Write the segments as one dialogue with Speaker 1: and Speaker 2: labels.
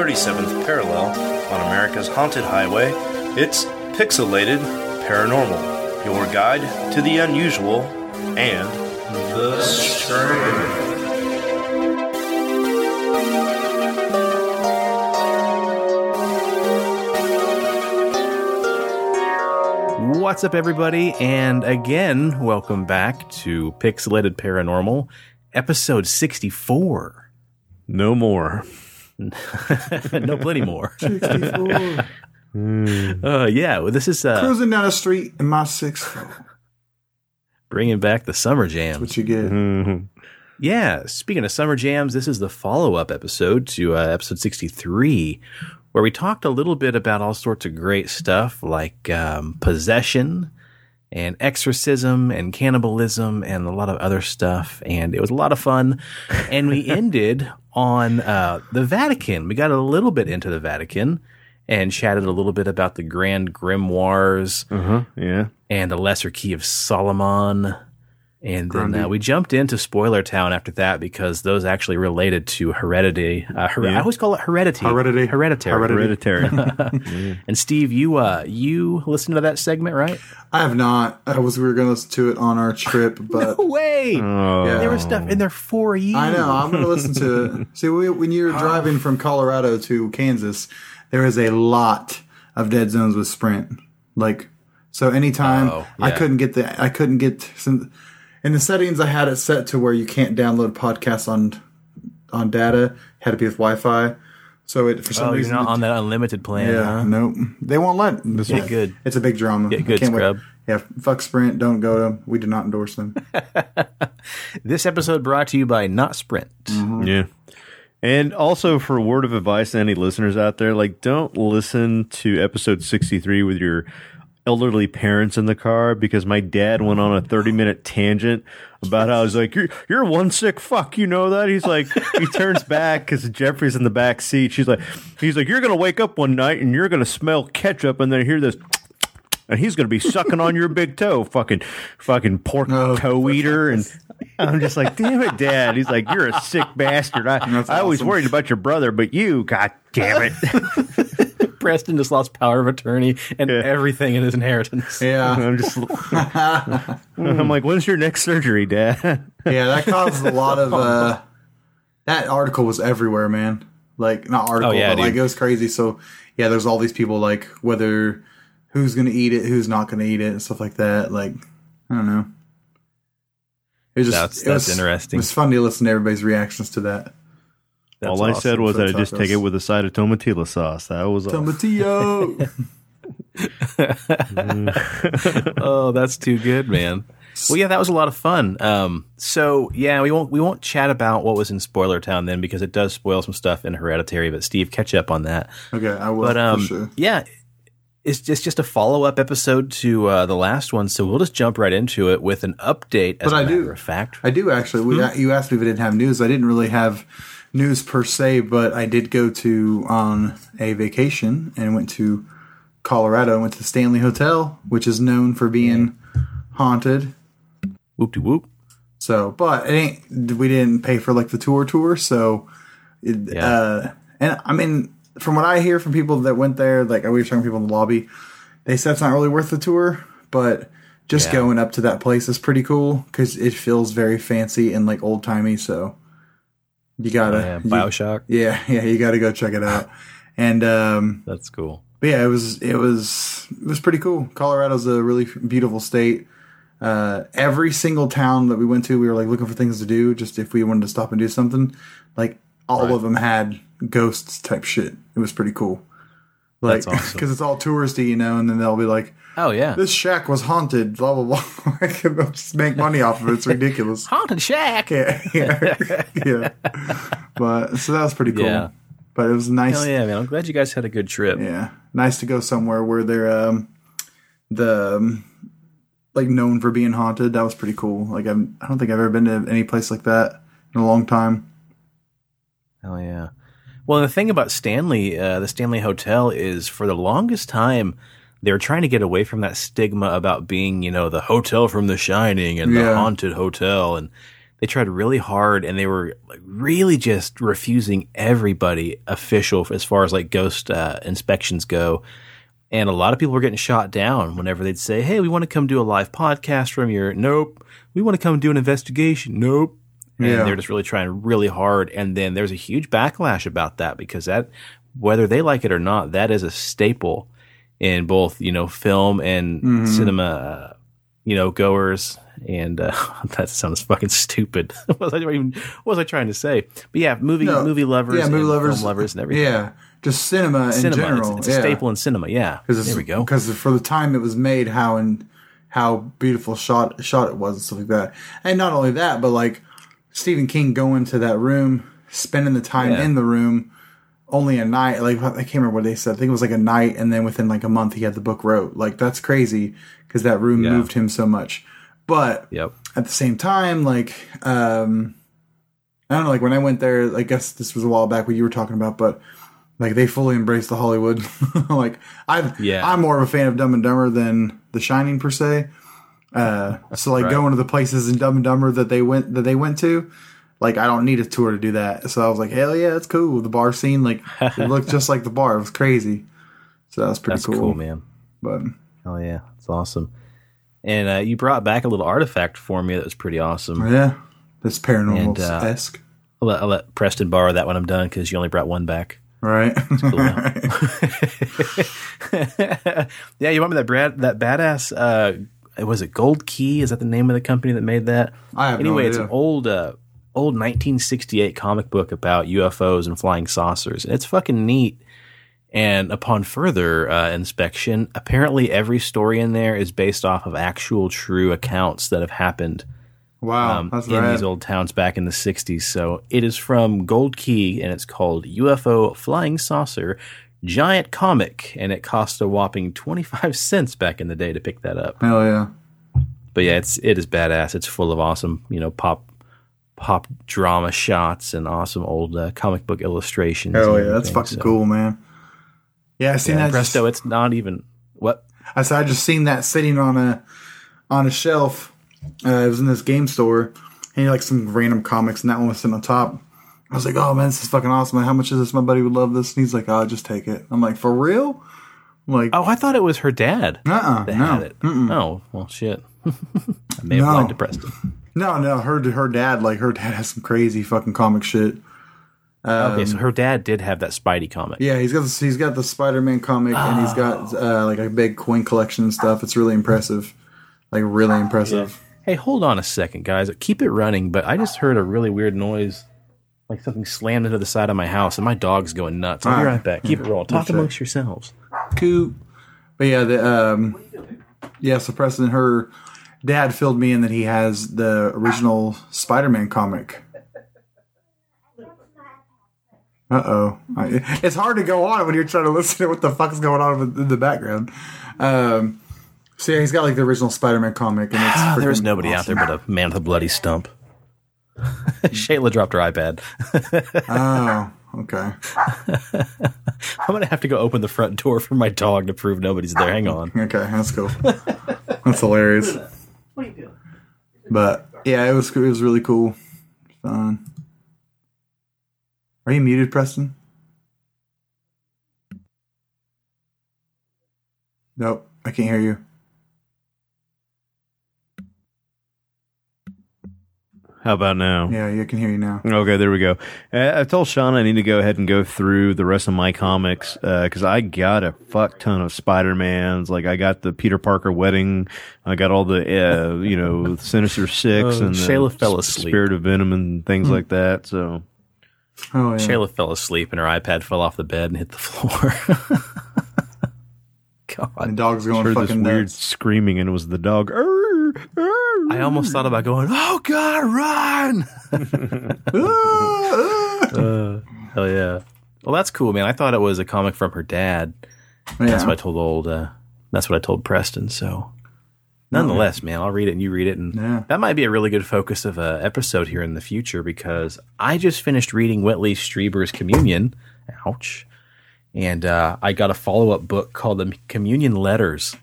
Speaker 1: 37th parallel on America's haunted highway, it's Pixelated Paranormal, your guide to the unusual and the strange.
Speaker 2: What's up, everybody? And again, welcome back to Pixelated Paranormal, episode 64.
Speaker 3: No more.
Speaker 2: no, plenty more.
Speaker 4: 64.
Speaker 2: Uh, yeah, well, this is uh,
Speaker 4: Cruising down the street in my six.
Speaker 2: bringing back the summer jams.
Speaker 4: What you get?
Speaker 3: Mhm.
Speaker 2: Yeah, speaking of summer jams, this is the follow up episode to uh, episode 63, where we talked a little bit about all sorts of great stuff like um, possession and exorcism and cannibalism and a lot of other stuff. And it was a lot of fun. And we ended on uh, the Vatican. We got a little bit into the Vatican and chatted a little bit about the Grand Grimoires
Speaker 3: Uh-huh. Yeah.
Speaker 2: and the Lesser Key of Solomon. And then uh, we jumped into Spoiler Town after that because those actually related to Heredity. Uh, her- I always call it Heredity.
Speaker 4: Heredity.
Speaker 2: Hereditary.
Speaker 4: Heredity.
Speaker 3: Hereditary.
Speaker 2: And Steve, you uh, you listened to that segment, right?
Speaker 4: I have not. I was. We were going to listen to it on our trip, but
Speaker 2: No way.
Speaker 3: oh.
Speaker 4: Yeah.
Speaker 2: There was stuff in there for you.
Speaker 4: I know. I'm going to listen to it. See, we, when you're driving from Colorado to Kansas, there is a lot of dead zones with Sprint. Like, so anytime
Speaker 2: Oh,
Speaker 4: I couldn't get the, I couldn't get some. In the settings, I had it set to where you can't download podcasts on on data. Had to be with Wi-Fi. So it for some
Speaker 2: Oh, you're
Speaker 4: reason
Speaker 2: not on that unlimited plan.
Speaker 4: Yeah,
Speaker 2: huh?
Speaker 4: nope. They won't let. This
Speaker 2: Get good.
Speaker 4: It's a big drama.
Speaker 2: Get good,
Speaker 4: I can't wait.
Speaker 2: scrub.
Speaker 4: Yeah, fuck Sprint. Don't go to them. We do not endorse them.
Speaker 2: This episode brought to you by Not Sprint. Mm-hmm.
Speaker 3: Yeah. And also for a word of advice to any listeners out there, like don't listen to episode 63 with your elderly parents in the car because my dad went on a 30 minute tangent about how I was like, you're, you're one sick fuck. You know that? He's like, he turns back because Jeffrey's in the back seat. She's like, he's like, you're going to wake up one night and you're going to smell ketchup and then hear this and he's going to be sucking on your big toe, fucking, fucking pork
Speaker 4: Oh,
Speaker 3: toe eater. And I'm just like, damn it, dad. He's like, you're a sick bastard. I,
Speaker 4: That's
Speaker 3: I
Speaker 4: awesome.
Speaker 3: worried about your brother, but you, god damn it.
Speaker 2: Preston just lost power of attorney and
Speaker 3: Yeah.
Speaker 2: everything in his inheritance.
Speaker 4: Yeah,
Speaker 3: I'm just, I'm like, when's your next surgery, dad?
Speaker 4: yeah. That caused a lot of. uh That article was everywhere, man. Like not article,
Speaker 2: Oh, yeah,
Speaker 4: but like it was crazy. So yeah, there's all these people like whether who's gonna eat it, who's not gonna eat it, and stuff like that. Like I don't know. It was just
Speaker 2: That's-
Speaker 4: it was-
Speaker 2: interesting.
Speaker 4: It was fun to listen to everybody's reactions to that.
Speaker 2: That's
Speaker 3: All I
Speaker 2: awesome.
Speaker 3: said was that I just take it with a side of tomatillo sauce. That was all.
Speaker 4: Tomatillo.
Speaker 2: oh, that's too good, man. Well, yeah, that was a lot of fun. Um, so yeah, we won't we won't chat about what was in Spoiler Town then because it does spoil some stuff in Hereditary. But Steve, catch up on that.
Speaker 4: okay, I will
Speaker 2: But um,
Speaker 4: for sure.
Speaker 2: yeah, it's just just a follow up episode to uh, the last one. So we'll just jump right into it with an update. As
Speaker 4: But
Speaker 2: a
Speaker 4: I
Speaker 2: matter
Speaker 4: do-
Speaker 2: of fact,
Speaker 4: I do actually. We,
Speaker 2: Hmm?
Speaker 4: You asked me if I didn't have news. I didn't really have news per se, but I did go to on a vacation and went to Colorado. I went to the Stanley Hotel, which is known for being haunted.
Speaker 2: whoop de whoop.
Speaker 4: So, but it ain't. We didn't pay for like the tour tour, so. It,
Speaker 2: Yeah.
Speaker 4: uh, and I mean, from what I hear from people that went there, like we were talking to people in the lobby, they said it's not really worth the tour, but just
Speaker 2: Yeah.
Speaker 4: going up to that place is pretty cool because it feels very fancy and like old timey. So you gotta,
Speaker 2: Oh, Yeah,
Speaker 4: you-
Speaker 2: Bioshock.
Speaker 4: yeah, yeah, you gotta go check it out. And um,
Speaker 2: That's cool.
Speaker 4: but yeah, it was it was it was pretty cool. Colorado's a really beautiful state. Uh, every single town that we went to, we were like looking for things to do, just if we wanted to stop and do something. Like all
Speaker 2: Right.
Speaker 4: of them had ghosts type shit. It was pretty cool. Like
Speaker 2: That's awesome.
Speaker 4: because it's all touristy, you know, and then they'll be like,
Speaker 2: Oh yeah,
Speaker 4: "This shack was haunted," blah blah blah. and they'll just make money off of it. It's ridiculous.
Speaker 2: haunted shack.
Speaker 4: yeah, yeah, yeah. But so that was pretty cool.
Speaker 2: Yeah.
Speaker 4: But it was nice.
Speaker 2: Hell yeah, man! I'm glad you guys had a good trip.
Speaker 4: Yeah, nice to go somewhere where they're um, the um, like known for being haunted. That was pretty cool. Like I'm, I don't think I've ever been to any place like that in a long time.
Speaker 2: Hell yeah. Well, the thing about Stanley, uh, the Stanley Hotel, is for the longest time they were trying to get away from that stigma about being, you know, the hotel from The Shining and the haunted hotel, and they tried really hard and they were like really just refusing everybody official as far as like ghost uh, inspections go. And a lot of people were getting shot down whenever they'd say, Hey, we want to come do a live podcast from your, nope. We want to come do an investigation. Nope. And
Speaker 4: Yeah.
Speaker 2: they're just really trying really hard. And then there's a huge backlash about that because that, whether they like it or not, that is a staple in both, you know, film and cinema, uh, you know, goers. And uh, that sounds fucking stupid. what was I even? What was I trying to say? But yeah, movie
Speaker 4: No.
Speaker 2: movie lovers,
Speaker 4: yeah, movie
Speaker 2: and
Speaker 4: lovers,
Speaker 2: film lovers, and everything.
Speaker 4: Yeah, just cinema in general.
Speaker 2: It's, it's a
Speaker 4: yeah.
Speaker 2: staple in cinema. Yeah,
Speaker 4: Because
Speaker 2: there we go.
Speaker 4: Because for the time it was made, how and how beautiful shot shot it was and stuff like that. And not only that, but like Stephen King going to that room, spending the time
Speaker 2: Yeah.
Speaker 4: in the room, only a night. Like I can't remember what they said. I think it was like a night, and then within like a month he had the book wrote. Like that's crazy because that room
Speaker 2: Yeah.
Speaker 4: moved him so much. But
Speaker 2: Yep.
Speaker 4: at the same time, like um I don't know, like when I went there, I guess this was a while back what you were talking about, but like they fully embraced the Hollywood. like I
Speaker 2: Yeah.
Speaker 4: I'm more of a fan of Dumb and Dumber than The Shining per se. Uh so like
Speaker 2: Right.
Speaker 4: going to the places in Dumb and Dumber that they went that they went to, like I don't need a tour to do that. So I was like, hell yeah, that's cool. The bar scene, like it looked just like the bar. It was crazy. So that was pretty cool.
Speaker 2: That's cool. man.
Speaker 4: But
Speaker 2: Oh yeah, it's awesome. And uh, you brought back a little artifact for me that was pretty awesome.
Speaker 4: yeah, this paranormal
Speaker 2: And, uh, I'll let, I'll let Preston borrow that when I'm done because you only brought one back.
Speaker 4: right?
Speaker 2: yeah, you want me that Brad that badass? Uh, was it Gold Key? Is that the name of the company that made that?
Speaker 4: I have no
Speaker 2: anyway, it's an old uh, old 1968 comic book about UFOs and flying saucers. And it's fucking neat. And upon further uh, inspection, apparently every story in there is based off of actual true accounts that have happened
Speaker 4: wow,
Speaker 2: um,
Speaker 4: that's
Speaker 2: in
Speaker 4: rad.
Speaker 2: these old towns back in the 60s. So it is from Gold Key and it's called UFO Flying Saucer Giant Comic. And it cost a whopping 25 cents back in the day to pick that up.
Speaker 4: Hell yeah.
Speaker 2: But yeah, it's it is badass. It's full of awesome, you know, pop pop drama shots and awesome old uh, comic book illustrations. And
Speaker 4: yeah, that's fucking
Speaker 2: So,
Speaker 4: cool, man. Yeah, I seen
Speaker 2: Yeah,
Speaker 4: that.
Speaker 2: Presto,
Speaker 4: Just,
Speaker 2: it's not even what
Speaker 4: I said I just seen that sitting on a on a shelf. Uh, it was in this game store, and like some random comics, and that one was sitting on top. I was like, "Oh man, this is fucking awesome! Like, how much is this? My buddy would love this." And he's like, "Oh, just take it." I'm like, "For real?" I'm like,
Speaker 2: Oh, I thought it was her dad
Speaker 4: "Uh-uh,
Speaker 2: that
Speaker 4: no,
Speaker 2: had it. Oh, well shit. I may have
Speaker 4: No.
Speaker 2: lied to Preston.
Speaker 4: No, no." Her her dad, like her dad, has some crazy fucking comic shit.
Speaker 2: okay, so her dad did have that Spidey comic.
Speaker 4: Yeah, he's got this, he's got the Spider Man comic, and he's got uh, like a big coin collection and stuff. It's really impressive, like really impressive.
Speaker 2: Hey, hold on a second, guys. Keep it running, but I just heard a really weird noise. Like something slammed into the side of my house, and my dog's going nuts. I'll be
Speaker 4: Alright.
Speaker 2: right back. Keep it rolling. Talk amongst yourselves.
Speaker 4: Cool. But yeah, the um, yeah. So Preston, her dad filled me in that he has the original Spider Man comic. Uh oh, it's hard to go on when you're trying to listen to what the fuck's going on in the background. Um, so yeah, he's got like the original Spider Man comic, and it's
Speaker 2: There's
Speaker 4: freaking
Speaker 2: nobody out there but a man with a bloody stump. Shayla dropped her iPad.
Speaker 4: Oh, okay.
Speaker 2: I'm gonna have to go open the front door for my dog to prove nobody's there. Hang on.
Speaker 4: Okay, that's cool. that's hilarious. But yeah, it was it was really cool. Fun. Are you muted, Preston? Nope, I can't hear you.
Speaker 3: How about now?
Speaker 4: Yeah, you can hear you now.
Speaker 3: Okay, there we go. Uh, I told Sean I need to go ahead and go through the rest of my comics because I got a fuck ton of Spider Mans. Like I got the Peter Parker wedding. I got all the uh, you know Sinister Six
Speaker 2: Oh,
Speaker 3: and the
Speaker 2: Shayla fell asleep.
Speaker 3: Spirit of Venom and things like that. So
Speaker 4: Oh yeah.
Speaker 2: Shayla fell asleep and her iPad fell off the bed and hit the floor. God.
Speaker 4: The dog's going
Speaker 3: heard this
Speaker 4: fucking
Speaker 3: weird screaming and it was the dog. "Arr, arr."
Speaker 2: I almost thought about going. Oh God, run! uh, hell yeah. Well, that's cool, man. I thought it was a comic from her dad. That's what I told old. Uh, that's what I told Preston. So, nonetheless, man, I'll read it and you read it, and
Speaker 4: Yeah.
Speaker 2: that might be a really good focus of a episode here in the future because I just finished reading Whitley Strieber's Communion. Ouch! And uh, I got a follow up book called The Communion Letters,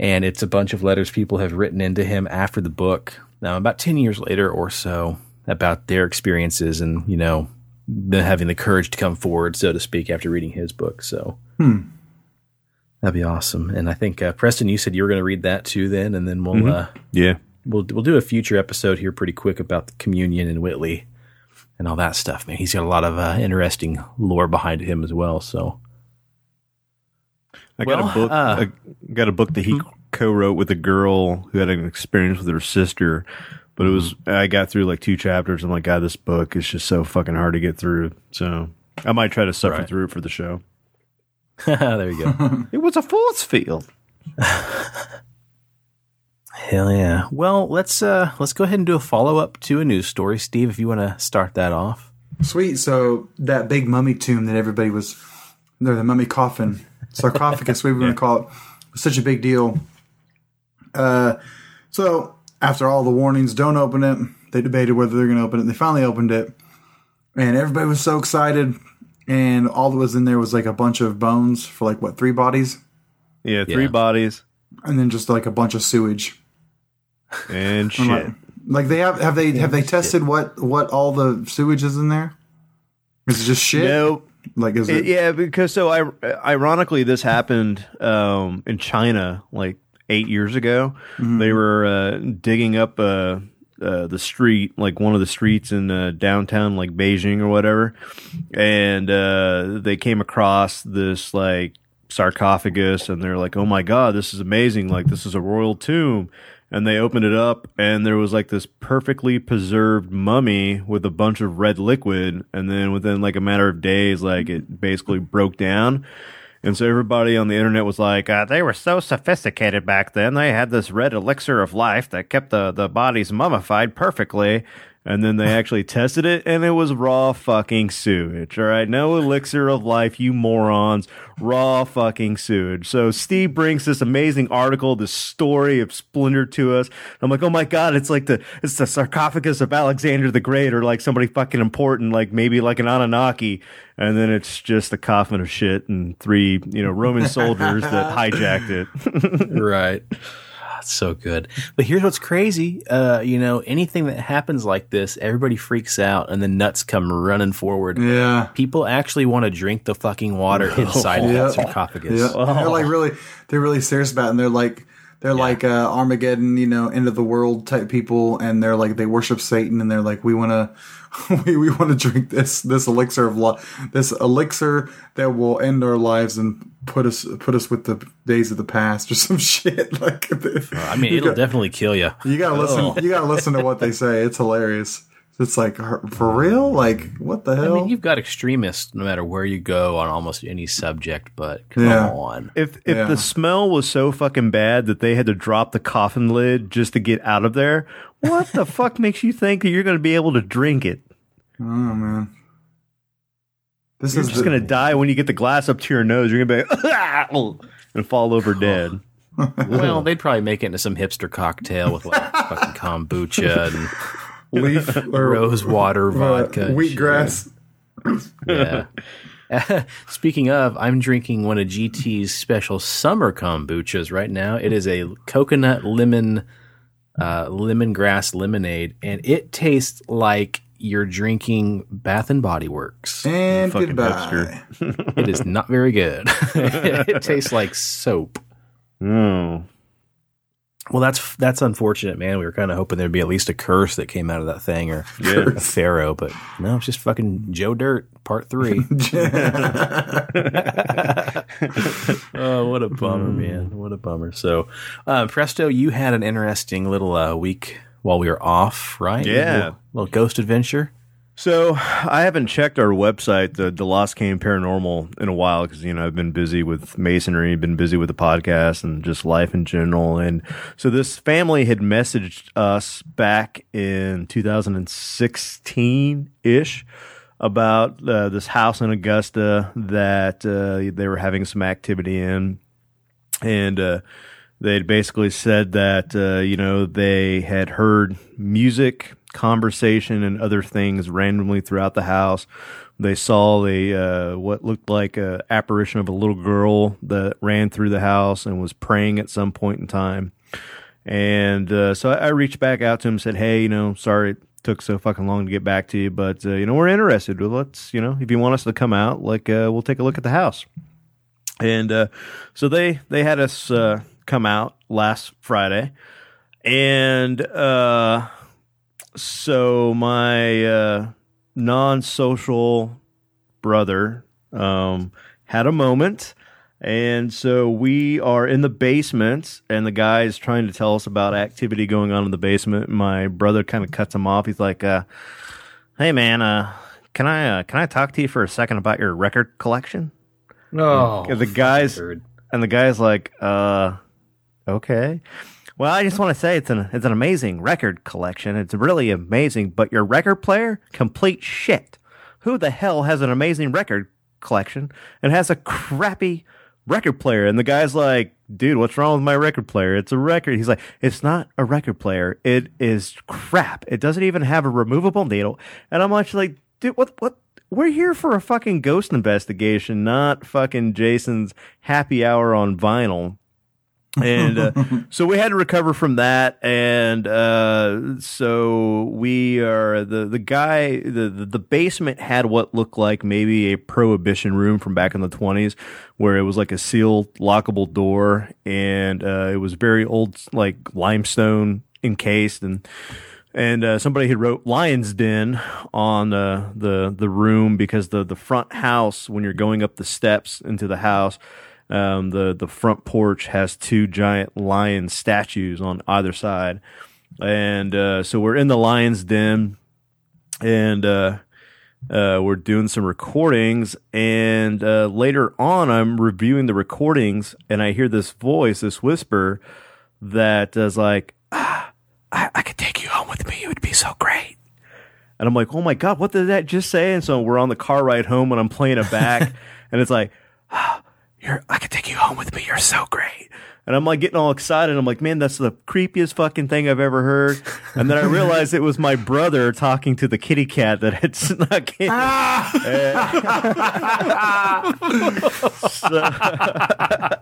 Speaker 2: and it's a bunch of letters people have written into him after the book. Now, about ten years later or so, about their experiences and you know them having the courage to come forward, so to speak, after reading his book. So that'd be awesome. And I think uh, Preston, you said you were going to read that too, then, and then we'll uh,
Speaker 3: Yeah.
Speaker 2: we'll we'll do a future episode here pretty quick about the communion and Whitley and all that stuff. Man, he's got a lot of uh, interesting lore behind him as well. So
Speaker 3: I got
Speaker 2: Well,
Speaker 3: a book.
Speaker 2: uh,
Speaker 3: I got a book that he co-wrote with a girl who had an experience with her sister. But it was I got through like two chapters. I'm like, God, this book is just so fucking hard to get through. So I might try to suffer
Speaker 2: Right.
Speaker 3: through it for the show.
Speaker 2: there you go.
Speaker 3: It was a force field.
Speaker 2: Hell yeah. Well, let's uh let's go ahead and do a follow up to a news story, Steve. If you want to start that off.
Speaker 4: Sweet. So that big mummy tomb that everybody was, no, the mummy coffin, sarcophagus, whatever you want to call it, was such a big deal. Uh, so after all the warnings, don't open it. They debated whether they're going to open it. They finally opened it, and everybody was so excited. And all that was in there was like a bunch of bones for like what three bodies,
Speaker 3: Yeah, three
Speaker 2: Yeah.
Speaker 3: bodies
Speaker 4: and then just like a bunch of sewage.
Speaker 3: and shit.
Speaker 4: like, like they have have they have they tested what what all the sewage is in there? Is it just shit?
Speaker 3: No,
Speaker 4: Like is
Speaker 3: It-
Speaker 4: it?
Speaker 3: yeah, because so I, ironically, this happened um, in China like eight years ago. They were uh, digging up uh, uh, the street, like one of the streets in uh, downtown, like Beijing or whatever, and uh, they came across this like sarcophagus, and they're like, "Oh my god, this is amazing! Like this is a royal tomb." And they opened it up, and there was like this perfectly preserved mummy with a bunch of red liquid. And then within like a matter of days, like it basically broke down. And so everybody on the internet was like, uh, they were so sophisticated back then. They had this red elixir of life that kept the, the bodies mummified perfectly. And then they actually tested it and it was raw fucking sewage. All right. No elixir of life, you morons. Raw fucking sewage. So Steve brings this amazing article, this story of Splinter to us. I'm like, oh my God, it's like the, it's the sarcophagus of Alexander the Great or like somebody fucking important, like maybe like an Anunnaki. And then it's just a coffin of shit and three, you know, Roman soldiers that hijacked it.
Speaker 2: right. It's so good. But here's what's crazy. Uh, you know, anything that happens like this, everybody freaks out and the nuts come running forward.
Speaker 4: Yeah.
Speaker 2: People actually want to drink the fucking water inside of
Speaker 4: Yeah.
Speaker 2: that sarcophagus.
Speaker 4: Yeah, they're like really, they're really serious about, it, and they're like, they're like uh, Armageddon, you know, end of the world type people, and they're like they worship Satan, and they're like, we want to, we, we want to drink this this elixir of life, this elixir that will end our lives and put us put us with the days of the past or some shit like. This.
Speaker 2: I mean, it'll
Speaker 4: got,
Speaker 2: definitely kill you.
Speaker 4: you gotta listen. You gotta listen to what they say. It's hilarious. It's like for real. Like what the hell?
Speaker 2: I mean, you've got extremists no matter where you go on almost any subject, but come
Speaker 4: Yeah.
Speaker 2: on.
Speaker 3: If if
Speaker 4: Yeah.
Speaker 3: the smell was so fucking bad that they had to drop the coffin lid just to get out of there, what the fuck makes you think that you're going to be able to drink it?
Speaker 4: oh man. This
Speaker 3: You're
Speaker 4: is
Speaker 3: just
Speaker 4: the-
Speaker 3: going to die when you get the glass up to your nose. You're going to be like, and fall over dead.
Speaker 2: Well, they'd probably make it into some hipster cocktail with like fucking kombucha and
Speaker 4: leaf or
Speaker 2: rose water vodka. and shit.
Speaker 4: wheatgrass.
Speaker 2: Yeah. Speaking of, I'm drinking one of GT's special summer kombuchas right now. It is a coconut lemon uh, lemongrass lemonade, and it tastes like you're drinking Bath and Body Works.
Speaker 4: And
Speaker 3: Fucking
Speaker 4: goodbye.
Speaker 2: It is not very good. it tastes like soap.
Speaker 3: Oh.
Speaker 2: Well, that's that's unfortunate, man. We were kind of hoping there'd be at least a curse that came out of that thing or
Speaker 3: Yeah.
Speaker 2: a pharaoh, but no, it's just fucking Joe Dirt Part Three. oh, what a bummer, man! What a bummer. So, uh, Presto, you had an interesting little uh, week while we were off, right?
Speaker 3: Yeah.
Speaker 2: little, little ghost adventure.
Speaker 3: So I haven't checked our website, the DeLost Came Paranormal, in a while because you know I've been busy with masonry, been busy with the podcast, and just life in general. And so this family had messaged us back in 2016 ish about uh, this house in Augusta that uh, they were having some activity in, and uh, they'd basically said that uh, you know they had heard music, conversation, and other things randomly throughout the house. They saw the uh, what looked like a apparition of a little girl that ran through the house and was praying at some point in time. And uh, so I, reached back out to him and said, "Hey, you know, sorry it took so fucking long to get back to you, but uh, you know, we're interested. Well, let's, you know, if you want us to come out, like, uh, we'll take a look at the house." And uh, so they they had us uh, come out last Friday, and uh, so my uh, non-social brother um, had a moment. And so we are in the basement, and the guy is trying to tell us about activity going on in the basement. My brother kind of cuts him off. He's like, uh, "Hey, man, uh, can I uh, can I talk to you for a second about your record collection?"
Speaker 2: No,
Speaker 3: And the guys and the guy's like, "Uh, okay." Well, I just want to say it's an it's an amazing record collection. It's really amazing, but your record player, complete shit. Who the hell has an amazing record collection and has a crappy record player? And the guy's like, "Dude, what's wrong with my record player? It's a record." He's like, "It's not a record player. It is crap. It doesn't even have a removable needle." And I'm actually like, "Dude, what what?" We're here for a fucking ghost investigation, not fucking Jason's happy hour on vinyl and uh, so we had to recover from that. And uh, so we are the the guy the, the the basement had what looked like maybe a prohibition room from back in the 20s where it was like a sealed lockable door. And uh, it was very old like limestone encased. And and uh, somebody had wrote Lion's Den on uh, the the room because the the front house when you're going up the steps into the house um, the the front porch has two giant lion statues on either side, and uh, so we're in the lion's den, and uh, uh, we're doing some recordings. And uh, later on, I'm reviewing the recordings, and I hear this voice, this whisper, that is like, ah, I, "I could take you home with me. It would be so great." And I'm like, "Oh my god, what did that just say?" And so we're on the car ride home, and I'm playing it back, and it's like. "Ah, you're I could take you home with me. You're so great. And I'm like getting all excited. I'm like, man, that's the creepiest fucking thing I've ever heard. And then I realized it was my brother talking to the kitty cat that had snuck in. So-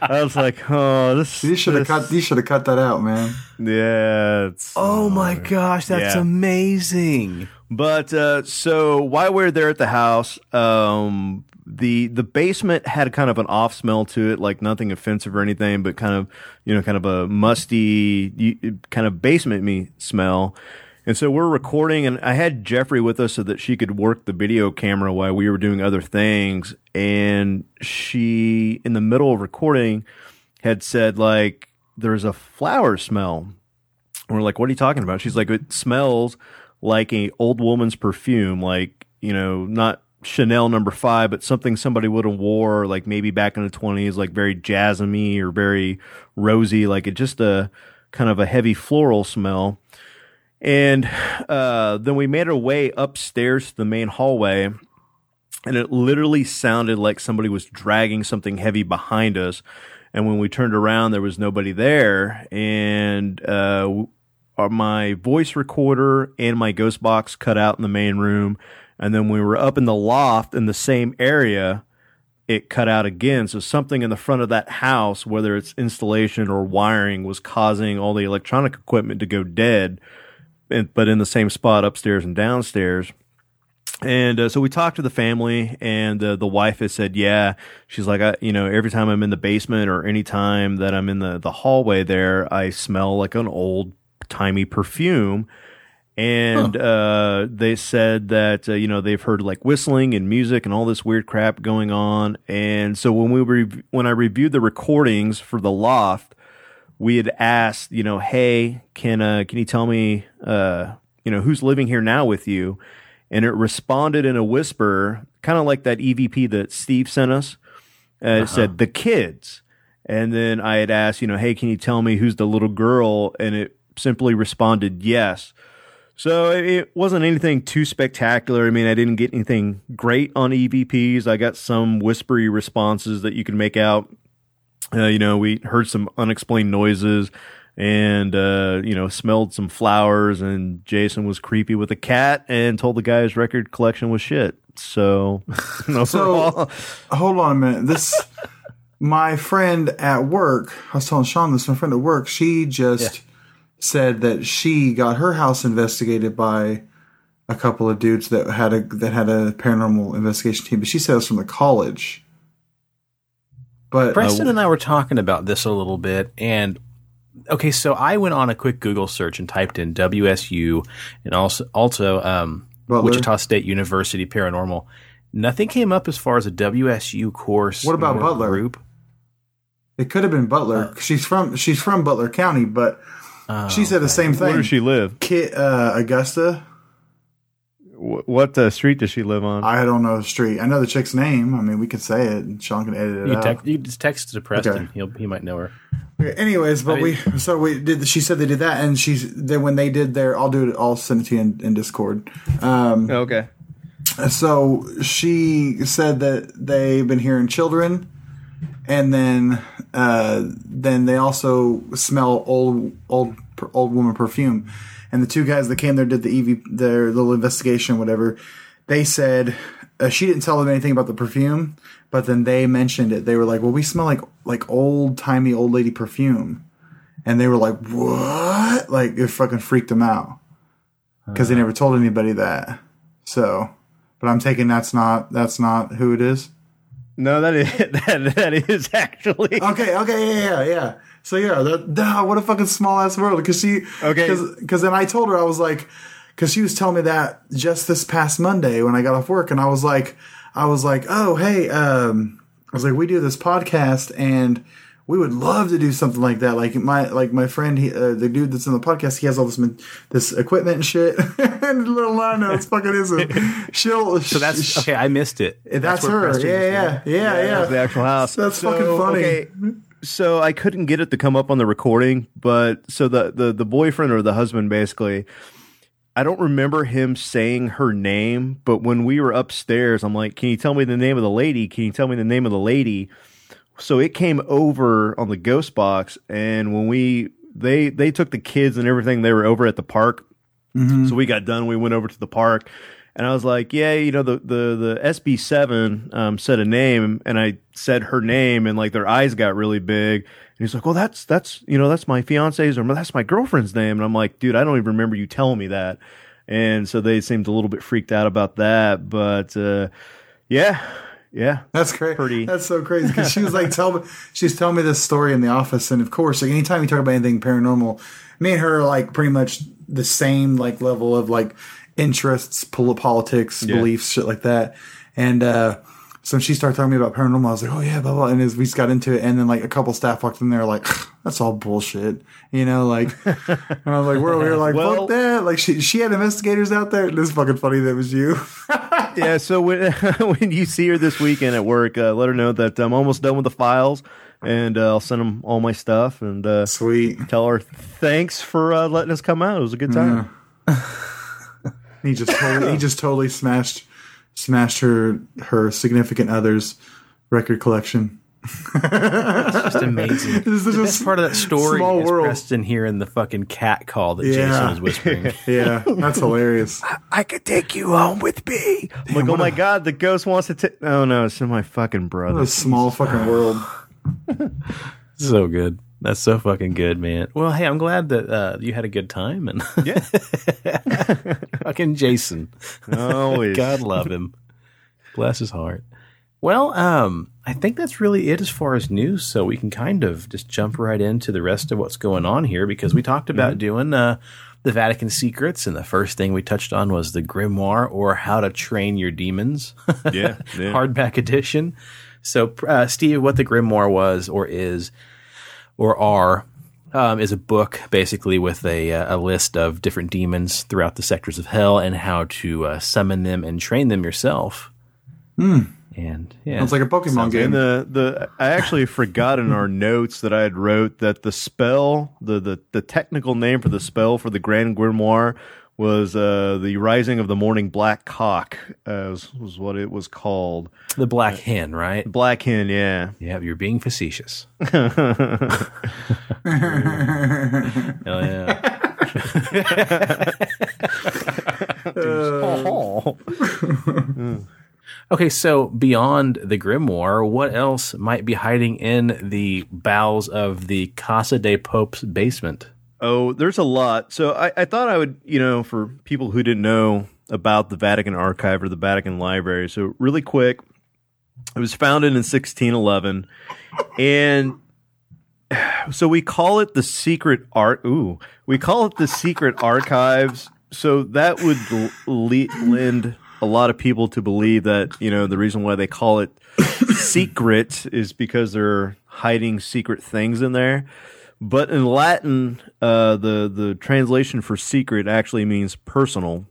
Speaker 3: I was like, oh, this.
Speaker 4: You should have cut. You should have cut that out, man.
Speaker 3: Yeah. It's,
Speaker 2: Oh my gosh, that's
Speaker 3: Yeah.
Speaker 2: amazing.
Speaker 3: But uh, so while we are there at the house, um, the the basement had kind of an off smell to it, like nothing offensive or anything, but kind of you know kind of a musty kind of basement me smell. And so we're recording, and I had Jeffrey with us so that she could work the video camera while we were doing other things. And she, in the middle of recording, had said like, "There's a flower smell." And we're like, what are you talking about? She's like, it smells like a old woman's perfume, like, you know, not Chanel number five, but something somebody would have wore like maybe back in the twenties, like very jasmine or very rosy, like it just a kind of a heavy floral smell. And uh, then we made our way upstairs to the main hallway, and it literally sounded like somebody was dragging something heavy behind us. And when we turned around, there was nobody there. And uh, uh, my voice recorder and my ghost box cut out in the main room. And then when we were up in the loft in the same area, it cut out again. So something in the front of that house, whether it's installation or wiring, was causing all the electronic equipment to go dead. But in the same spot upstairs and downstairs. And uh, so we talked to the family, and uh, the wife has said, "Yeah." She's like, I, "You know, every time I'm in the basement or any time that I'm in the the hallway there, I smell like an old timey perfume." And uh, they said that uh, you know they've heard like whistling and music and all this weird crap going on. And so when we re- when I reviewed the recordings for the loft, we had asked, you know, hey, can uh, can you tell me, uh, you know, who's living here now with you? And it responded in a whisper, kind of like that EVP that Steve sent us. Uh, It said the kids, and then I had asked, you know, hey, can you tell me who's the little girl? And it simply responded yes. So it- wasn't anything too spectacular. I mean, I didn't get anything great on EVPs. I got some whispery responses that you can make out. uh, you know, we heard some unexplained noises and uh, you know smelled some flowers and jason was creepy with a cat and told the guy his record collection was shit so
Speaker 4: So hold on a minute. This my friend at work. I was telling Sean this. My friend at work. She just said that she got her house investigated by a couple of dudes that had a that had a paranormal investigation team. But she said it was from the college. But
Speaker 2: Preston and I were talking about this a little bit, and okay, so I went on a quick Google search and typed in WSU and also also um? Wichita State University Paranormal. Nothing came up as far as a WSU course.
Speaker 4: What about Butler?
Speaker 2: Group.
Speaker 4: it could have been Butler. she's from she's from Butler County, but she said the same thing.
Speaker 3: where does she live
Speaker 4: Kit, uh, Augusta.
Speaker 3: Wh- what uh, street does she live on
Speaker 4: I don't know the street. I know the chick's name. I mean, we could say it, and Sean can edit it
Speaker 2: You,
Speaker 4: out.
Speaker 2: text, you just text it to Preston.
Speaker 4: Okay.
Speaker 2: He'll, he might know her.
Speaker 4: Okay, Anyways, but
Speaker 2: I mean-
Speaker 4: we so we did. She said they did that, and she's then when they did their, I'll do it. I'll send it to you in, in Discord. Um,
Speaker 3: okay
Speaker 4: so she said that they've been hearing children, and then uh, then they also smell old old old woman perfume. And the two guys that came there did the EV their little investigation, whatever. They said uh, she didn't tell them anything about the perfume, but then they mentioned it. They were like, "Well, we smell like like old timey old lady perfume," and they were like, "What?" Like it fucking freaked them out because they never told anybody that. So, but I'm taking that's not that's not who it is.
Speaker 3: No that is that, that is actually
Speaker 4: Okay, okay, yeah, yeah, yeah. So yeah, that, what a fucking small ass world. Because she,
Speaker 3: Okay.
Speaker 4: because then I told her I was like, because she was telling me that just this past Monday when I got off work, and I was like, I was like, oh hey, um, I was like, we do this podcast and. We would love to do something like that. Like my like my friend, he, uh, the dude that's in the podcast, he has all this this equipment and shit. and little line notes, fucking is it? She'll
Speaker 2: So that's okay. I missed it.
Speaker 4: that's,
Speaker 2: where
Speaker 4: her.
Speaker 2: Preston was
Speaker 4: Yeah, yeah, yeah, yeah,
Speaker 3: the actual house.
Speaker 4: That's fucking funny.
Speaker 3: so I couldn't get it to come up on the recording, but so the, the the boyfriend or the husband basically, I don't remember him saying her name, but when we were upstairs, I'm like, "Can you tell me the name of the lady? Can you tell me the name of the lady?" So it came over on the ghost box, and when we they they took the kids and everything, they were over at the park. So we got done. We went over to the park, and I was like, "Yeah, you know, the the the SB seven um, said a name, and I said her name, and like their eyes got really big." And he's like, "Well, that's that's you know that's my fiance's or that's my girlfriend's name," and I'm like, "Dude, I don't even remember you telling me that." And so they seemed a little bit freaked out about that, but uh, yeah, yeah,
Speaker 4: That's crazy.
Speaker 3: Pretty.
Speaker 4: That's so crazy because she was like, "Tell me." She's telling me this story in the office, and of course, like anytime you talk about anything paranormal, me and her are like pretty much the same like level of like interests, pol- politics, beliefs, shit like that. And uh so she started talking to me about paranormal, I was like, "Oh yeah, blah blah." And as we just got into it, and then like a couple staff walked in there, like, "That's all bullshit," you know, like. and I was like, "We're over here like
Speaker 3: Well-
Speaker 4: fuck that." Like she she had investigators out there. and It's fucking funny that it was you.
Speaker 3: yeah. So when when you see her this weekend at work, uh, let her know that I'm almost done with the files, and uh, I'll send them all my stuff, and uh,
Speaker 4: Sweet.
Speaker 3: tell her thanks for uh, letting us come out. It was a good time.
Speaker 4: He just totally, he just totally smashed smashed her her significant other's record collection.
Speaker 2: It's just amazing.
Speaker 4: This is
Speaker 2: the
Speaker 4: just
Speaker 2: best part of that story
Speaker 4: small
Speaker 2: is
Speaker 4: world.
Speaker 2: Preston hearing the fucking cat call that
Speaker 4: Yeah.
Speaker 2: Jason was whispering.
Speaker 4: Yeah, that's hilarious.
Speaker 3: I could take you home with me. I'm like, oh my
Speaker 4: a-
Speaker 3: god, the ghost wants to. take. oh no, it's my fucking brother.
Speaker 4: What a small fucking world.
Speaker 2: so good. That's so fucking good, man. Well, hey, I'm glad that uh, you had a good time and
Speaker 3: Yeah,
Speaker 2: fucking Jason.
Speaker 3: always.
Speaker 2: God love him. Bless his heart. Well, um, I think that's really it as far as news. So we can kind of just jump right into the rest of what's going on here because we talked about doing uh, the Vatican secrets, and the first thing we touched on was the grimoire or how to train your demons.
Speaker 3: Yeah, yeah.
Speaker 2: hardback edition. So, uh, Steve, what the grimoire was or is or are um, is a book basically with a, uh, a list of different demons throughout the sectors of hell and how to uh, summon them and train them yourself. And yeah,
Speaker 4: Sounds like a Pokemon game.
Speaker 3: And the the I actually forgot in our notes that I had wrote that the spell the the the technical name for the spell for the Grand Grimoire was uh, the rising of the morning black cock, uh, was, was what it was called.
Speaker 2: The black hen, right?
Speaker 3: Black hen, yeah.
Speaker 2: Yeah, you're being facetious. Hell yeah. Okay, so beyond the grimoire, what else might be hiding in the bowels of the Casa de Pope's basement?
Speaker 3: Oh, there's a lot. So I, I thought I would, you know, for people who didn't know about the Vatican Archive or the Vatican Library. So really quick, it was founded in 1611, and so we call it the secret art. Ooh, we call it the secret archives. So that would l- le- lend a lot of people to believe that you know the reason why they call it secret is because they're hiding secret things in there. But in Latin, uh, the the translation for secret actually means personal.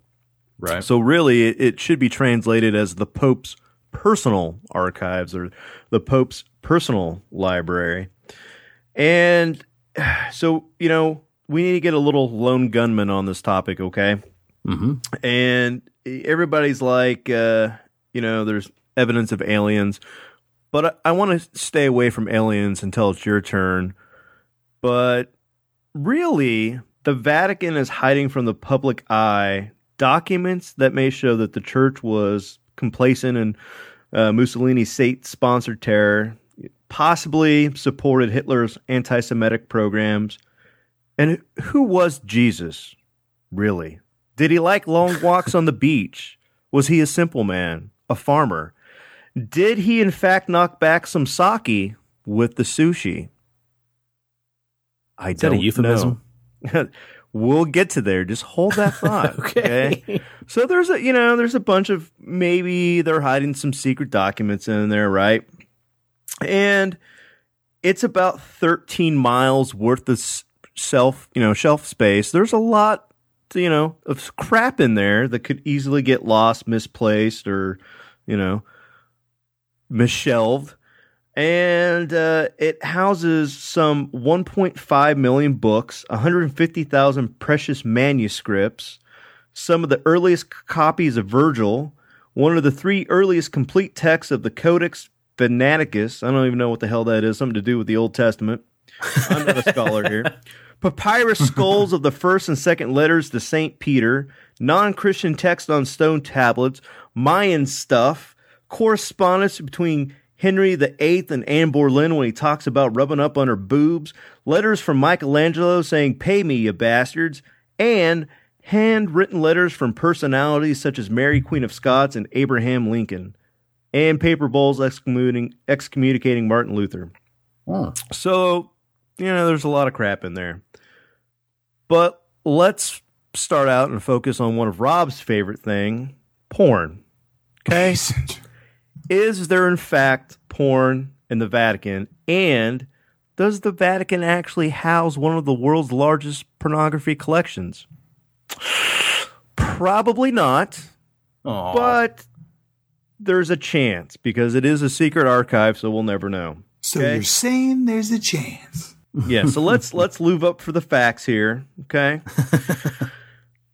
Speaker 2: Right.
Speaker 3: So really, it, it should be translated as the Pope's personal archives or the Pope's personal library. And so, you know, we need to get a little lone gunman on this topic, okay?
Speaker 2: Hmm
Speaker 3: And everybody's like, uh, you know, there's evidence of aliens, but I, I want to stay away from aliens until it's your turn. But really, the Vatican is hiding from the public eye documents that may show that the church was complacent in uh, Mussolini's state sponsored terror, possibly supported Hitler's anti Semitic programs. And who was Jesus, really? Did he like long walks on the beach? Was he a simple man, a farmer? Did he, in fact, knock back some sake with the sushi? I
Speaker 2: Is that a
Speaker 3: don't
Speaker 2: euphemism?
Speaker 3: know. we'll get to there. Just hold that thought.
Speaker 2: Okay.
Speaker 3: okay. So there's a you know there's a bunch of maybe they're hiding some secret documents in there, right? And it's about 13 miles worth of self you know shelf space. There's a lot you know of crap in there that could easily get lost, misplaced, or you know misshelved. And uh, it houses some 1.5 million books, 150,000 precious manuscripts, some of the earliest copies of Virgil, one of the three earliest complete texts of the Codex Venaticus. I don't even know what the hell that is, something to do with the Old Testament. I'm not a scholar here. Papyrus skulls of the first and second letters to St. Peter, non Christian text on stone tablets, Mayan stuff, correspondence between Henry VIII and Anne Boleyn when he talks about rubbing up on her boobs, letters from Michelangelo saying, Pay me, you bastards, and handwritten letters from personalities such as Mary, Queen of Scots, and Abraham Lincoln, and papal bulls excommunicating, excommunicating Martin Luther. So, you know, there's a lot of crap in there. But let's start out and focus on one of Rob's favorite thing, porn. Okay? Is there in fact porn in the Vatican and does the Vatican actually house one of the world's largest pornography collections? Probably not,
Speaker 2: Aw.
Speaker 3: but there's a chance because it is a secret archive, so we'll never know.
Speaker 4: So
Speaker 3: Okay.
Speaker 4: you're saying there's a chance.
Speaker 3: Yeah, so let's let's move up for the facts here, okay?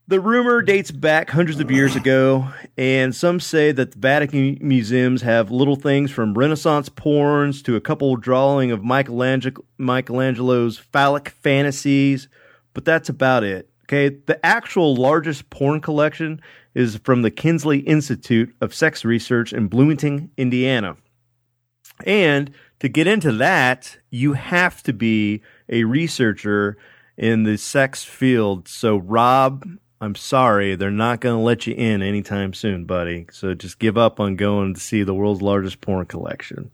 Speaker 3: the rumor dates back hundreds of years ago, and some say that the Vatican museums have little things from Renaissance porns to a couple drawing of Michelangelo, Michelangelo's phallic fantasies, but that's about it. Okay, the actual largest porn collection is from the Kinsey Institute of Sex Research in Bloomington, Indiana. And to get into that, you have to be a researcher in the sex field. So, Rob, I'm sorry, they're not going to let you in anytime soon, buddy. So just give up on going to see the world's largest porn collection.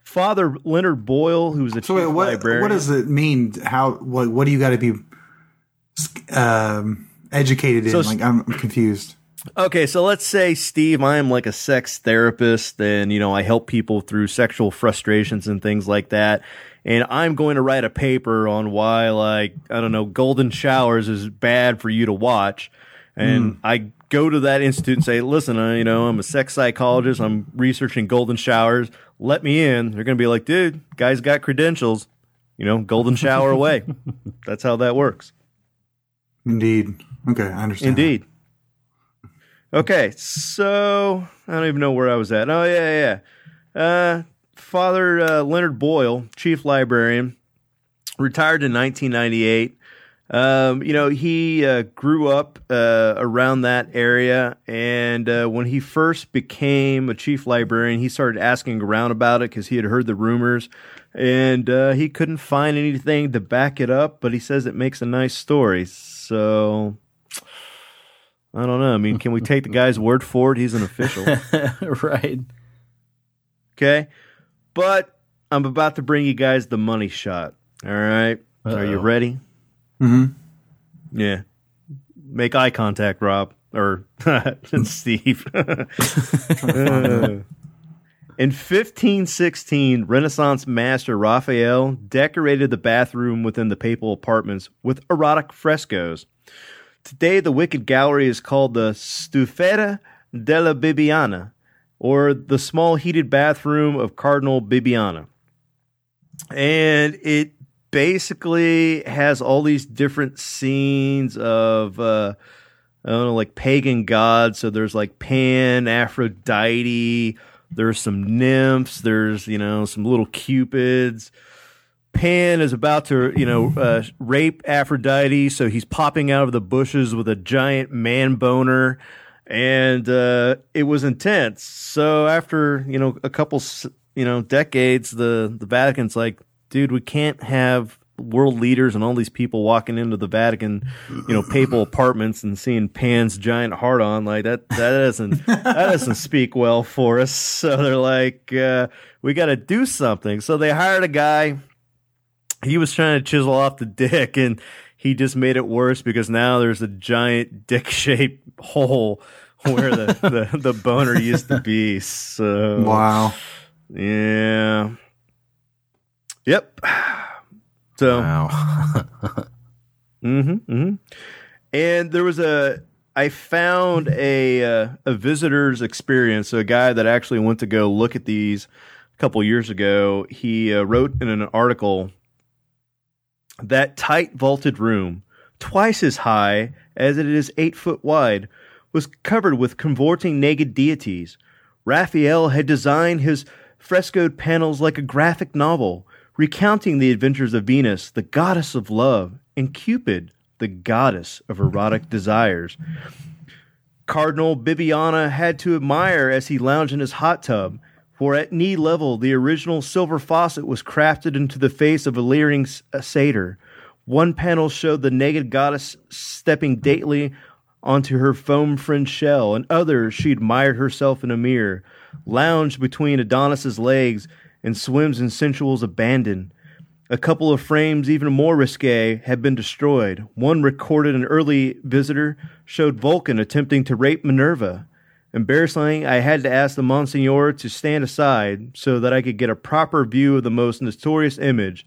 Speaker 3: Father Leonard Boyle, who's a
Speaker 4: So wait, what
Speaker 3: librarian.
Speaker 4: what does it mean? How what what do you got to be um, educated in?
Speaker 3: So-
Speaker 4: like I'm, I'm confused.
Speaker 3: Okay, so let's say Steve, I am like a sex therapist and you know, I help people through sexual frustrations and things like that. And I'm going to write a paper on why like, I don't know, golden showers is bad for you to watch. And I go to that institute and say, "Listen, uh, you know, I'm a sex psychologist. I'm researching golden showers. Let me in." They're going to be like, "Dude, guy's got credentials. You know, golden shower away." That's how that works.
Speaker 4: Indeed. Okay, I understand.
Speaker 3: Indeed. Okay, so I don't even know where I was at. Oh yeah, yeah. Uh, Father uh, Leonard Boyle, chief librarian, retired in 1998. Um, you know, he uh, grew up uh, around that area, and uh, when he first became a chief librarian, he started asking around about it because he had heard the rumors, and uh, he couldn't find anything to back it up. But he says it makes a nice story, so I don't know. I mean, can we take the guy's word for it? He's an official.
Speaker 2: right.
Speaker 3: Okay. But I'm about to bring you guys the money shot. All right. Are you ready?
Speaker 4: Mm-hmm.
Speaker 3: Yeah. Make eye contact, Rob. Or Steve. Uh, in 1516, Renaissance master Raphael decorated the bathroom within the papal apartments with erotic frescoes. Today, the Wicked Gallery is called the Stufetta della Bibbiena, or the small heated bathroom of Cardinal Bibbiena. And it basically has all these different scenes of, uh, I don't know, like pagan gods. So there's like Pan, Aphrodite, there's some nymphs, there's, you know, some little cupids. Pan is about to, you know, uh, rape Aphrodite, so he's popping out of the bushes with a giant man boner, and uh, it was intense. So after you know a couple, you know, decades, the the Vatican's like, dude, we can't have world leaders and all these people walking into the Vatican, you know, papal apartments and seeing Pan's giant heart on like that. That doesn't that doesn't speak well for us. So they're like, uh, we got to do something. So they hired a guy he was trying to chisel off the dick and he just made it worse because now there's a giant dick shaped hole where the, the, the boner used to be. So
Speaker 4: Wow.
Speaker 3: yeah. Yep. So
Speaker 2: Wow.
Speaker 3: Mm-hmm, hmm And there was a I found a uh, a visitor's experience. So a guy that actually went to go look at these a couple years ago. He uh, wrote in an article that tight vaulted room, twice as high as it is eight foot wide, was covered with convorting naked deities. Raphael had designed his frescoed panels like a graphic novel, recounting the adventures of Venus, the goddess of love, and Cupid, the goddess of erotic desires. Cardinal Bibbiena had to admire as he lounged in his hot tub, for at knee level the original silver faucet was crafted into the face of a leering satyr. One panel showed the naked goddess stepping daintily onto her foam fringed shell, and others she admired herself in a mirror, lounged between Adonis's legs, and swims in sensual's abandon. A couple of frames, even more risque, had been destroyed. One recorded an early visitor showed Vulcan attempting to rape Minerva. Embarrassingly, I had to ask the Monsignor to stand aside so that I could get a proper view of the most notorious image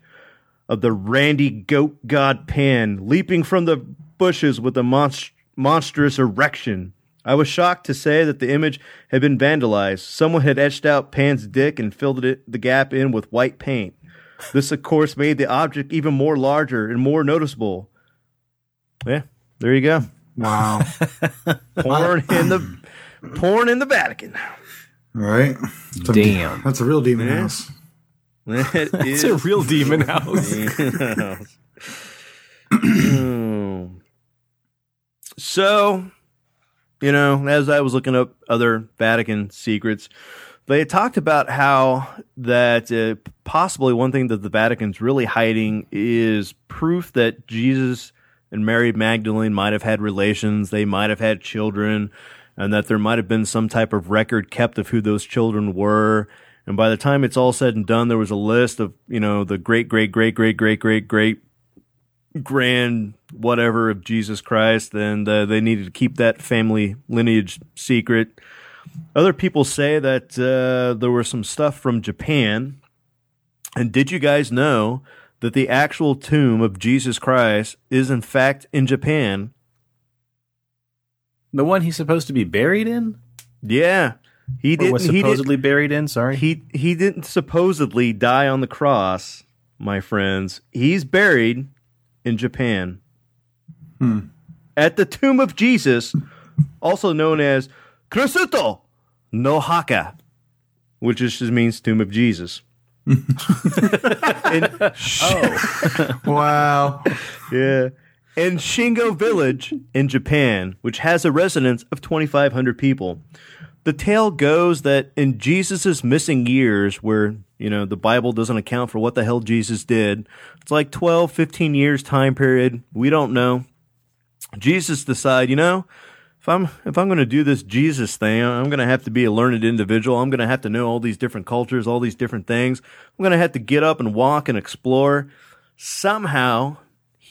Speaker 3: of the randy goat god Pan leaping from the bushes with a monst- monstrous erection. I was shocked to say that the image had been vandalized. Someone had etched out Pan's dick and filled it, the gap in with white paint. This, of course, made the object even more larger and more noticeable. Yeah, there you go.
Speaker 4: Wow.
Speaker 3: Porn in the porn in the Vatican.
Speaker 4: right? It's a-
Speaker 2: Damn.
Speaker 4: That's a real demon
Speaker 3: Yeah.
Speaker 4: house.
Speaker 3: It
Speaker 2: It's a real demon house.
Speaker 3: So, you know, as I was looking up other Vatican secrets, they talked about how that uh, possibly one thing that the Vatican's really hiding is proof that Jesus and Mary Magdalene might have had relations, they might have had children, and that there might have been some type of record kept of who those children were. And by the time it's all said and done, there was a list of, you know, the great, great, great, great, great, great, great grand whatever of Jesus Christ, and uh, they needed to keep that family lineage secret. Other people say that uh, there was some stuff from Japan. And did you guys know that the actual tomb of Jesus Christ is in fact in Japan?
Speaker 2: The one he's supposed to be buried in?
Speaker 3: Yeah, he didn't.
Speaker 2: was
Speaker 3: he didn't-
Speaker 2: supposedly buried in? Sorry.
Speaker 3: He he didn't supposedly die on the cross, my friends. He's buried in Japan. Hmm. at the tomb of Jesus, also known as Kirisuto no Haka, which just means tomb of Jesus. And- oh.
Speaker 4: Wow.
Speaker 3: Yeah. In Shingo Village in Japan, which has a residence of 2,500 people, the tale goes that in Jesus' missing years, where, you know, the Bible doesn't account for what the hell Jesus did, it's like 12, 15 years time period. We don't know. Jesus decide, you know, if I'm if I'm going to do this Jesus thing, I'm going to have to be a learned individual. I'm going to have to know all these different cultures, all these different things. I'm going to have to get up and walk and explore. Somehow,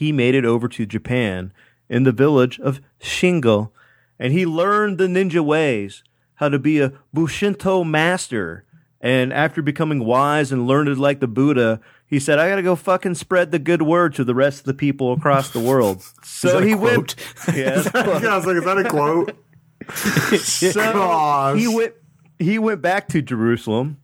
Speaker 3: he made it over to Japan in the village of Shingo, and he learned the ninja ways, how to be a Bushinto master. And after becoming wise and learned like the Buddha, he said, "I got to go fucking spread the good word to the rest of the people across the world." So he went. Yeah, that's a quote.
Speaker 4: Yeah, I was like, is that a quote?
Speaker 3: So
Speaker 4: Gosh.
Speaker 3: he went he went back to Jerusalem.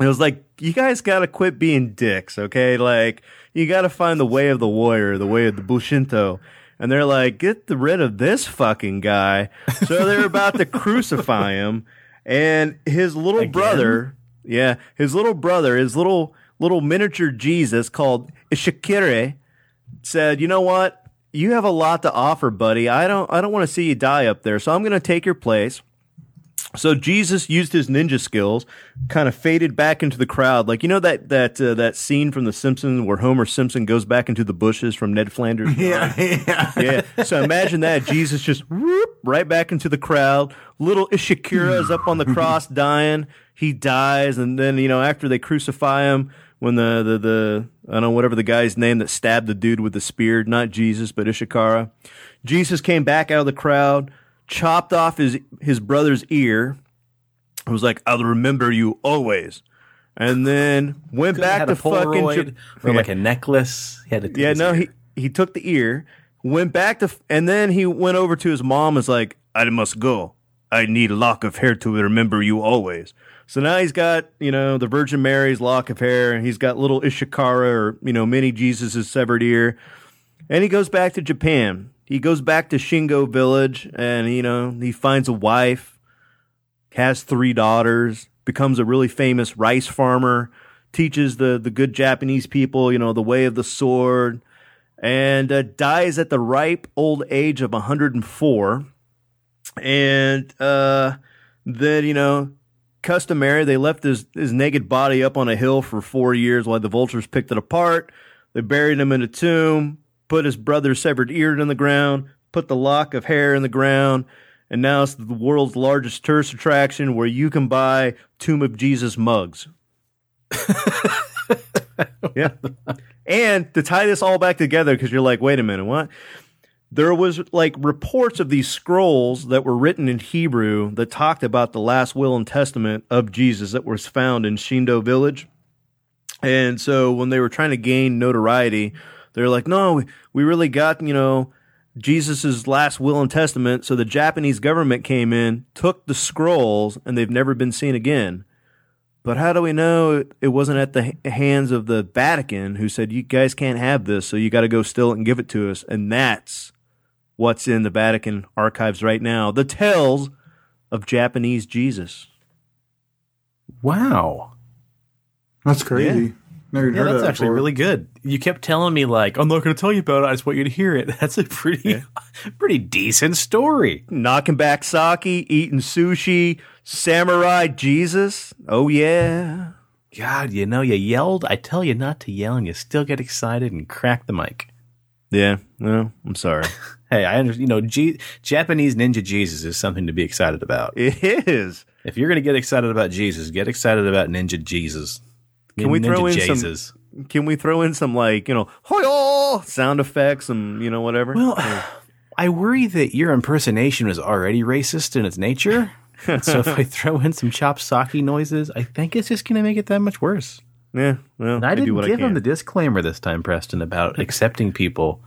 Speaker 3: It was like, you guys gotta quit being dicks, okay? Like, you gotta find the way of the warrior, the way of the Bushinto. And they're like, get the rid of this fucking guy. So they're about to crucify him. And his little
Speaker 2: Again?
Speaker 3: brother, yeah, his little brother, his little little miniature Jesus called Ishikire, said, "You know what? You have a lot to offer, buddy. I don't I don't want to see you die up there. So I'm going to take your place." So Jesus used his ninja skills, kind of faded back into the crowd, like you know that that uh, that scene from The Simpsons where Homer Simpson goes back into the bushes from Ned Flanders.
Speaker 4: yeah, yeah.
Speaker 3: yeah. So imagine that Jesus just whoop, right back into the crowd. Little Ishikura is up on the cross dying. He dies, and then you know after they crucify him, when the the the I don't know whatever the guy's name that stabbed the dude with the spear, not Jesus but Ishikara. Jesus came back out of the crowd, chopped off his his brother's ear. It was like I'll remember you always, and then went back to fucking.
Speaker 2: Polaroid or
Speaker 3: Yeah.
Speaker 2: like a necklace. He had take
Speaker 3: Yeah, no,
Speaker 2: ear.
Speaker 3: he he took the ear, went back to, and then he went over to his mom. and Was like, I must go. I need a lock of hair to remember you always. So now he's got you know the Virgin Mary's lock of hair, and he's got little Ishikara or you know mini Jesus's severed ear, and he goes back to Japan. He goes back to Shingo Village, and you know he finds a wife, has three daughters, becomes a really famous rice farmer, teaches the the good Japanese people, you know, the way of the sword, and uh, dies at the ripe old age of 104. And uh, then you know, customary, they left his his naked body up on a hill for four years while the vultures picked it apart. They buried him in a tomb, put his brother's severed ear in the ground, put the lock of hair in the ground, and now it's the world's largest tourist attraction where you can buy Tomb of Jesus mugs. yeah. And to tie this all back together, because you're like, wait a minute, what? There was like reports of these scrolls that were written in Hebrew that talked about the last will and testament of Jesus that was found in Shingo village. And so when they were trying to gain notoriety, they're like, no, we, we really got, you know, Jesus's last will and testament. So the Japanese government came in, took the scrolls, and they've never been seen again. But how do we know it- it wasn't at the hands of the Vatican who said, you guys can't have this, so you got to go steal it and give it to us? And that's what's in the Vatican archives right now the tales of Japanese Jesus.
Speaker 2: Wow.
Speaker 4: That's crazy. Never even
Speaker 2: Yeah,
Speaker 4: heard of
Speaker 2: that's
Speaker 4: that
Speaker 2: actually
Speaker 4: before.
Speaker 2: really good. You kept telling me like, I'm not going to tell you about it. I just want you to hear it. That's a pretty, pretty decent story.
Speaker 3: Knocking back sake, eating sushi, samurai Jesus. Oh, yeah.
Speaker 2: God, you know, you yelled. I tell you not to yell, and you still get excited and crack the mic.
Speaker 3: Yeah, no, I'm sorry.
Speaker 2: Hey, I understand. You know, G- Japanese Ninja Jesus is something to be excited about.
Speaker 3: it is.
Speaker 2: If you're going to get excited about Jesus, get excited about Ninja Jesus.
Speaker 3: Can we throw in some- Can we throw in some, like, you know, hoyo sound effects and, you know, whatever?
Speaker 2: Well, I worry that your impersonation is already racist in its nature. So if I throw in some chop sake noises, I think it's just going to make it that much worse.
Speaker 3: yeah, well,
Speaker 2: And I,
Speaker 3: do
Speaker 2: didn't give
Speaker 3: I
Speaker 2: him the disclaimer this time, Preston, about accepting people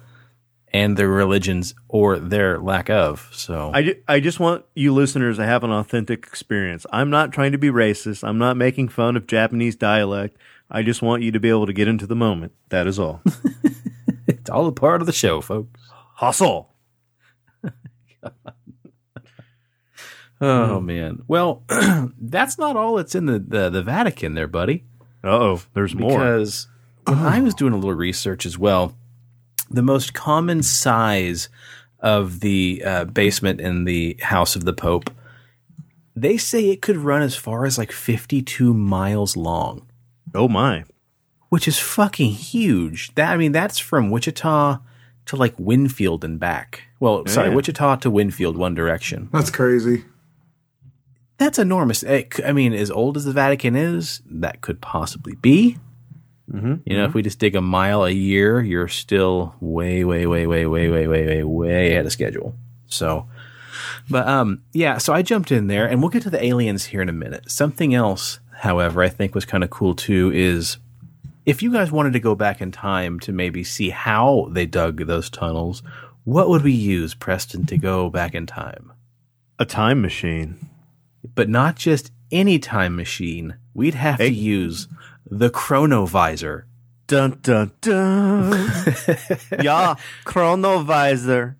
Speaker 2: and their religions or their lack of. So
Speaker 3: I, ju- I just want you listeners to have an authentic experience. I'm not trying to be racist. I'm not making fun of Japanese dialect. I just want you to be able to get into the moment. That is all.
Speaker 2: it's all a part of the show, folks.
Speaker 3: Hustle.
Speaker 2: Oh hmm. man. Well, that's not all that's in the, the, the Vatican there, buddy.
Speaker 3: oh, there's more.
Speaker 2: Because when I was doing a little research as well, the most common size of the uh, basement in the house of the Pope, they say it could run as far as like 52 miles long,
Speaker 3: Oh my.
Speaker 2: which is fucking huge. That I mean, that's from Wichita to like Winfield and back. Well, sorry, Wichita to Winfield, one direction.
Speaker 4: That's crazy.
Speaker 2: That's enormous. It c- I mean, as old as the Vatican is, that could possibly be.
Speaker 3: Mm-hmm.
Speaker 2: You know, if we just dig a mile a year, you're still way, way, way, way, way, way, way, way, way ahead of schedule. So, but um, yeah. So I jumped in there, and we'll get to the aliens here in a minute. Something else, however, I think was kind of cool too is if you guys wanted to go back in time to maybe see how they dug those tunnels, what would we use, Preston, to go back in time?
Speaker 3: A time machine.
Speaker 2: but not just any time machine. We'd have to use the chronovisor.
Speaker 3: Dun dun dun. yeah, chronovisor.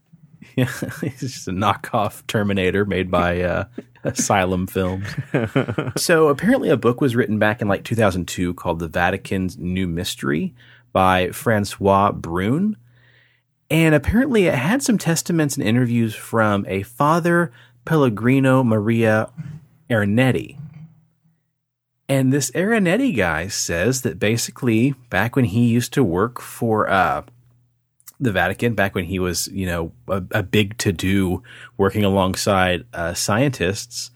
Speaker 2: Yeah, it's just a knockoff Terminator made by uh, Asylum Films. so apparently, a book was written back in like 2002 called "The Vatican's New Mystery" by Francois Brune, and apparently it had some testaments and interviews from a Father Pellegrino Maria Arinetti. And this Arinetti guy says that basically, back when he used to work for uh, the Vatican, back when he was, you know, a, a big to do working alongside uh, scientists,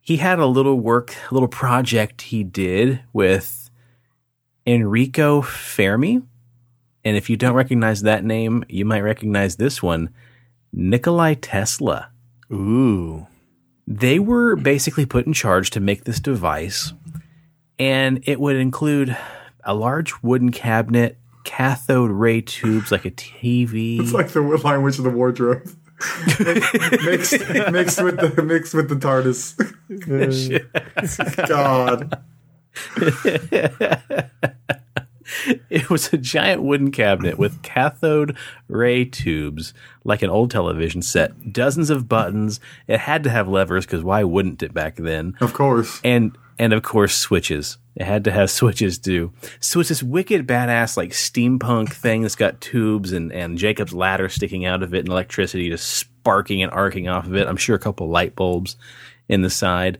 Speaker 2: he had a little work, a little project he did with Enrico Fermi. And if you don't recognize that name, you might recognize this one Nikolai Tesla
Speaker 3: Ooh.
Speaker 2: they were basically put in charge to make this device, and it would include a large wooden cabinet, cathode ray tubes like a TV.
Speaker 4: It's like the Lion Witch of the Wardrobe. mixed, mixed with the mixed with the TARDIS. God,
Speaker 2: it was a giant wooden cabinet with cathode ray tubes like an old television set, dozens of buttons. It had to have levers because why wouldn't it back then?
Speaker 4: of course.
Speaker 2: and and of course switches. It had to have switches too. So it's this wicked badass like steampunk thing that's got tubes and and Jacob's ladder sticking out of it and electricity just sparking and arcing off of it. I'm sure a couple light bulbs in the side.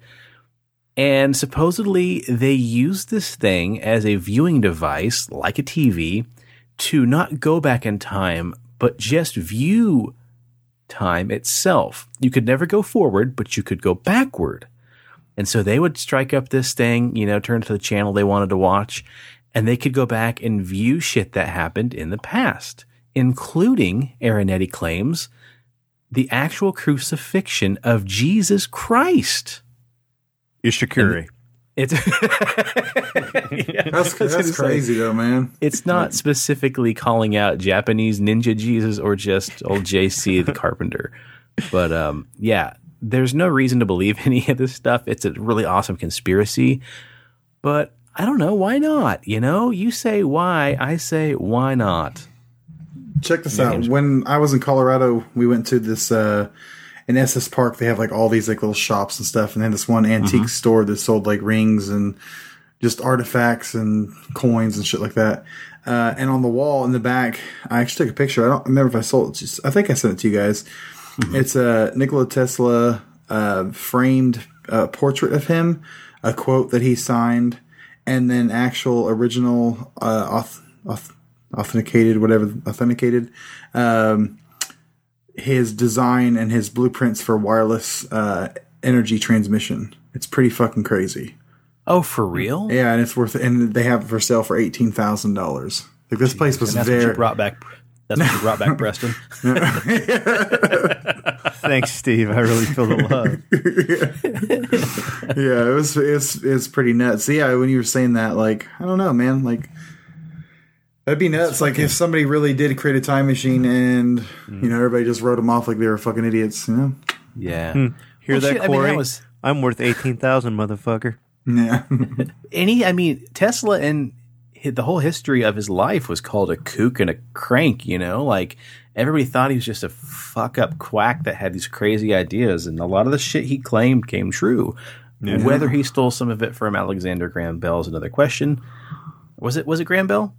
Speaker 2: And supposedly they use this thing as a viewing device like a TV to not go back in time but just view time itself. You could never go forward, but you could go backward. And so they would strike up this thing, you know, turn to the channel they wanted to watch, and they could go back and view shit that happened in the past, including, Arinetti claims, the actual crucifixion of Jesus Christ.
Speaker 3: Ishikuri.
Speaker 2: It's
Speaker 4: That's that's crazy though, man.
Speaker 2: it's not specifically calling out Japanese ninja Jesus or just old JC the carpenter. But um, yeah, there's no reason to believe any of this stuff. It's a really awesome conspiracy. But I don't know, why not? You know, you say why, I say why not?
Speaker 4: Check this out. When I was in Colorado, we went to this uh in Estes Park. They have like all these like little shops and stuff, and then this one antique store that sold like rings and just artifacts and coins and shit like that. Uh, and on the wall in the back, I actually took a picture. I don't remember if I sold it. Just, I think I sent it to you guys. It's a Nikola Tesla uh, framed uh, portrait of him, a quote that he signed, and then actual original uh, auth- auth- authenticated, whatever authenticated, um, his design and his blueprints for wireless uh, energy transmission. It's pretty fucking crazy.
Speaker 2: Oh, for real?
Speaker 4: Yeah, and it's worth and they have it for sale for eighteen thousand dollars. Like this place was
Speaker 2: And that's what you brought back. That's what you brought back, Preston.
Speaker 3: Thanks, Steve. I really feel the love.
Speaker 4: yeah, it was it's it's pretty nuts. Yeah, when you were saying that, like I don't know, man, like that'd be nuts. Like if somebody really did create a time machine and you know everybody just wrote them off like they were fucking idiots. You know?
Speaker 2: Yeah. Hmm.
Speaker 3: Hear
Speaker 2: Well,
Speaker 3: that,
Speaker 2: shit, I mean,
Speaker 3: Corey?
Speaker 2: that was-
Speaker 3: I'm worth eighteen thousand, motherfucker.
Speaker 4: Yeah,
Speaker 2: any i mean tesla and hi- the whole history of his life was called a kook and a crank. You know, like everybody thought he was just a fuck up quack that had these crazy ideas, and a lot of the shit he claimed came true. Whether he stole some of it from Alexander Graham Bell is another question. Was it was it Graham Bell?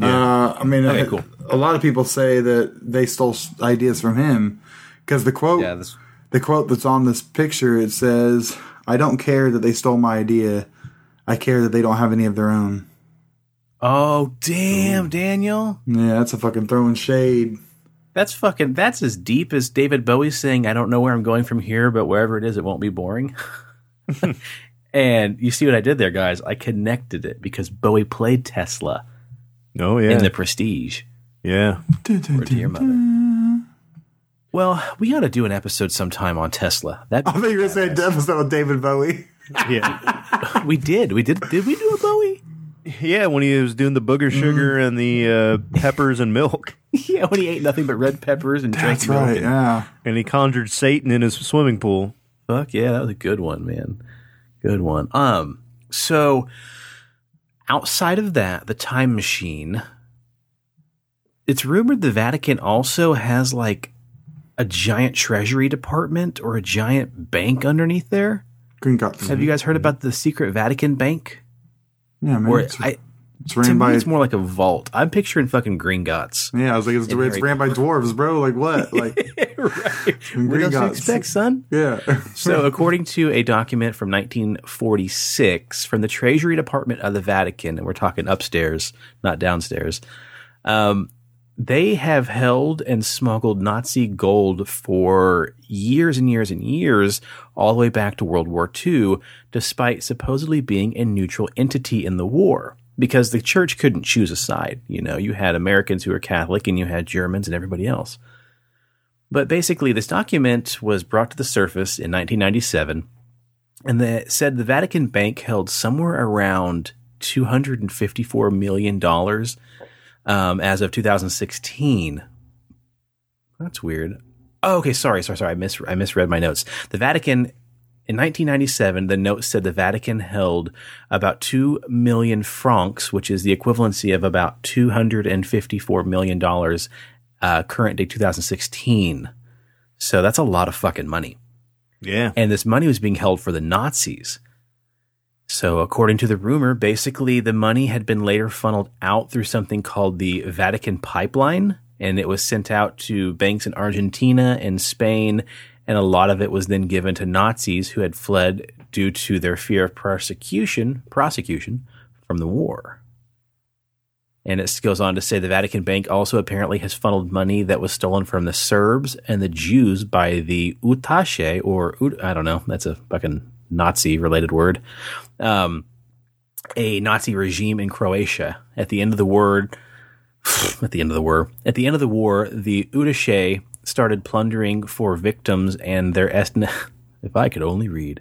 Speaker 4: Uh, I mean,
Speaker 2: Okay,
Speaker 4: uh,
Speaker 2: cool.
Speaker 4: a lot of people say that they stole ideas from him because the quote,
Speaker 2: Yeah, this
Speaker 4: the quote that's on this picture, it says, "I don't care that they stole my idea. I care that they don't have any of their own."
Speaker 2: Oh damn, Daniel.
Speaker 4: Yeah, that's a fucking throwing shade.
Speaker 2: That's fucking that's as deep as David Bowie saying, I don't know where I'm going from here, but wherever it is, it won't be boring. and you see what I did there, guys? I connected it because Bowie played Tesla
Speaker 3: Oh yeah,
Speaker 2: in the prestige.
Speaker 3: yeah.
Speaker 2: Or to your mother. Well, we ought to do an episode sometime on Tesla. That
Speaker 4: I thought you were going to say an episode with David Bowie.
Speaker 3: Yeah,
Speaker 2: we did. We did. Did we do a Bowie?
Speaker 3: Yeah. When he was doing the booger sugar and the uh, peppers and milk,
Speaker 2: yeah, when he ate nothing but red peppers and drank
Speaker 4: That's
Speaker 2: milk.
Speaker 4: right.
Speaker 2: and-
Speaker 4: Yeah.
Speaker 3: and he conjured Satan in his swimming pool.
Speaker 2: Fuck yeah, that was a good one, man. Good one. Um, so outside of that, the time machine, it's rumored the Vatican also has like a giant treasury department or a giant bank underneath there.
Speaker 4: Gringotts.
Speaker 2: Have you guys heard about the secret Vatican bank?
Speaker 4: Yeah, man.
Speaker 2: Or
Speaker 4: it's,
Speaker 2: I
Speaker 4: it's
Speaker 2: to
Speaker 4: ran
Speaker 2: me
Speaker 4: by.
Speaker 2: it's more like a vault. I'm picturing fucking Gringotts.
Speaker 4: yeah, I was like, it's, it's ran by dwarves, bro. Like what? Like
Speaker 2: right.
Speaker 4: And
Speaker 2: What
Speaker 4: green
Speaker 2: else do you expect, son?
Speaker 4: yeah.
Speaker 2: So, according to a document from 1946 from the Treasury Department of the Vatican, and we're talking upstairs, not downstairs, um, they have held and smuggled Nazi gold for years and years and years, all the way back to World War II, despite supposedly being a neutral entity in the war. Because the church couldn't choose a side. You know, you had Americans who were Catholic and you had Germans and everybody else. But basically, this document was brought to the surface in 1997, and that said the Vatican Bank held somewhere around 254 million dollars um, as of 2016. That's weird. Oh, okay. Sorry, sorry, sorry. I mis I misread my notes. The Vatican. In 1997, the note said the Vatican held about 2 million francs, which is the equivalency of about $254 million uh, current day 2016. So that's a lot of fucking money.
Speaker 3: Yeah,
Speaker 2: And this money was being held for the Nazis. So, according to the rumor, basically the money had been later funneled out through something called the Vatican Pipeline, and it was sent out to banks in Argentina and Spain, and a lot of it was then given to Nazis who had fled due to their fear of prosecution, prosecution from the war. And it goes on to say the Vatican Bank also apparently has funneled money that was stolen from the Serbs and the Jews by the Utaše, or I don't know, that's a fucking Nazi related word, um, a Nazi regime in Croatia. At the end of the war, at the end of the war, at the end of the war, the Utaše started plundering for victims and their ethnic. If I could only read.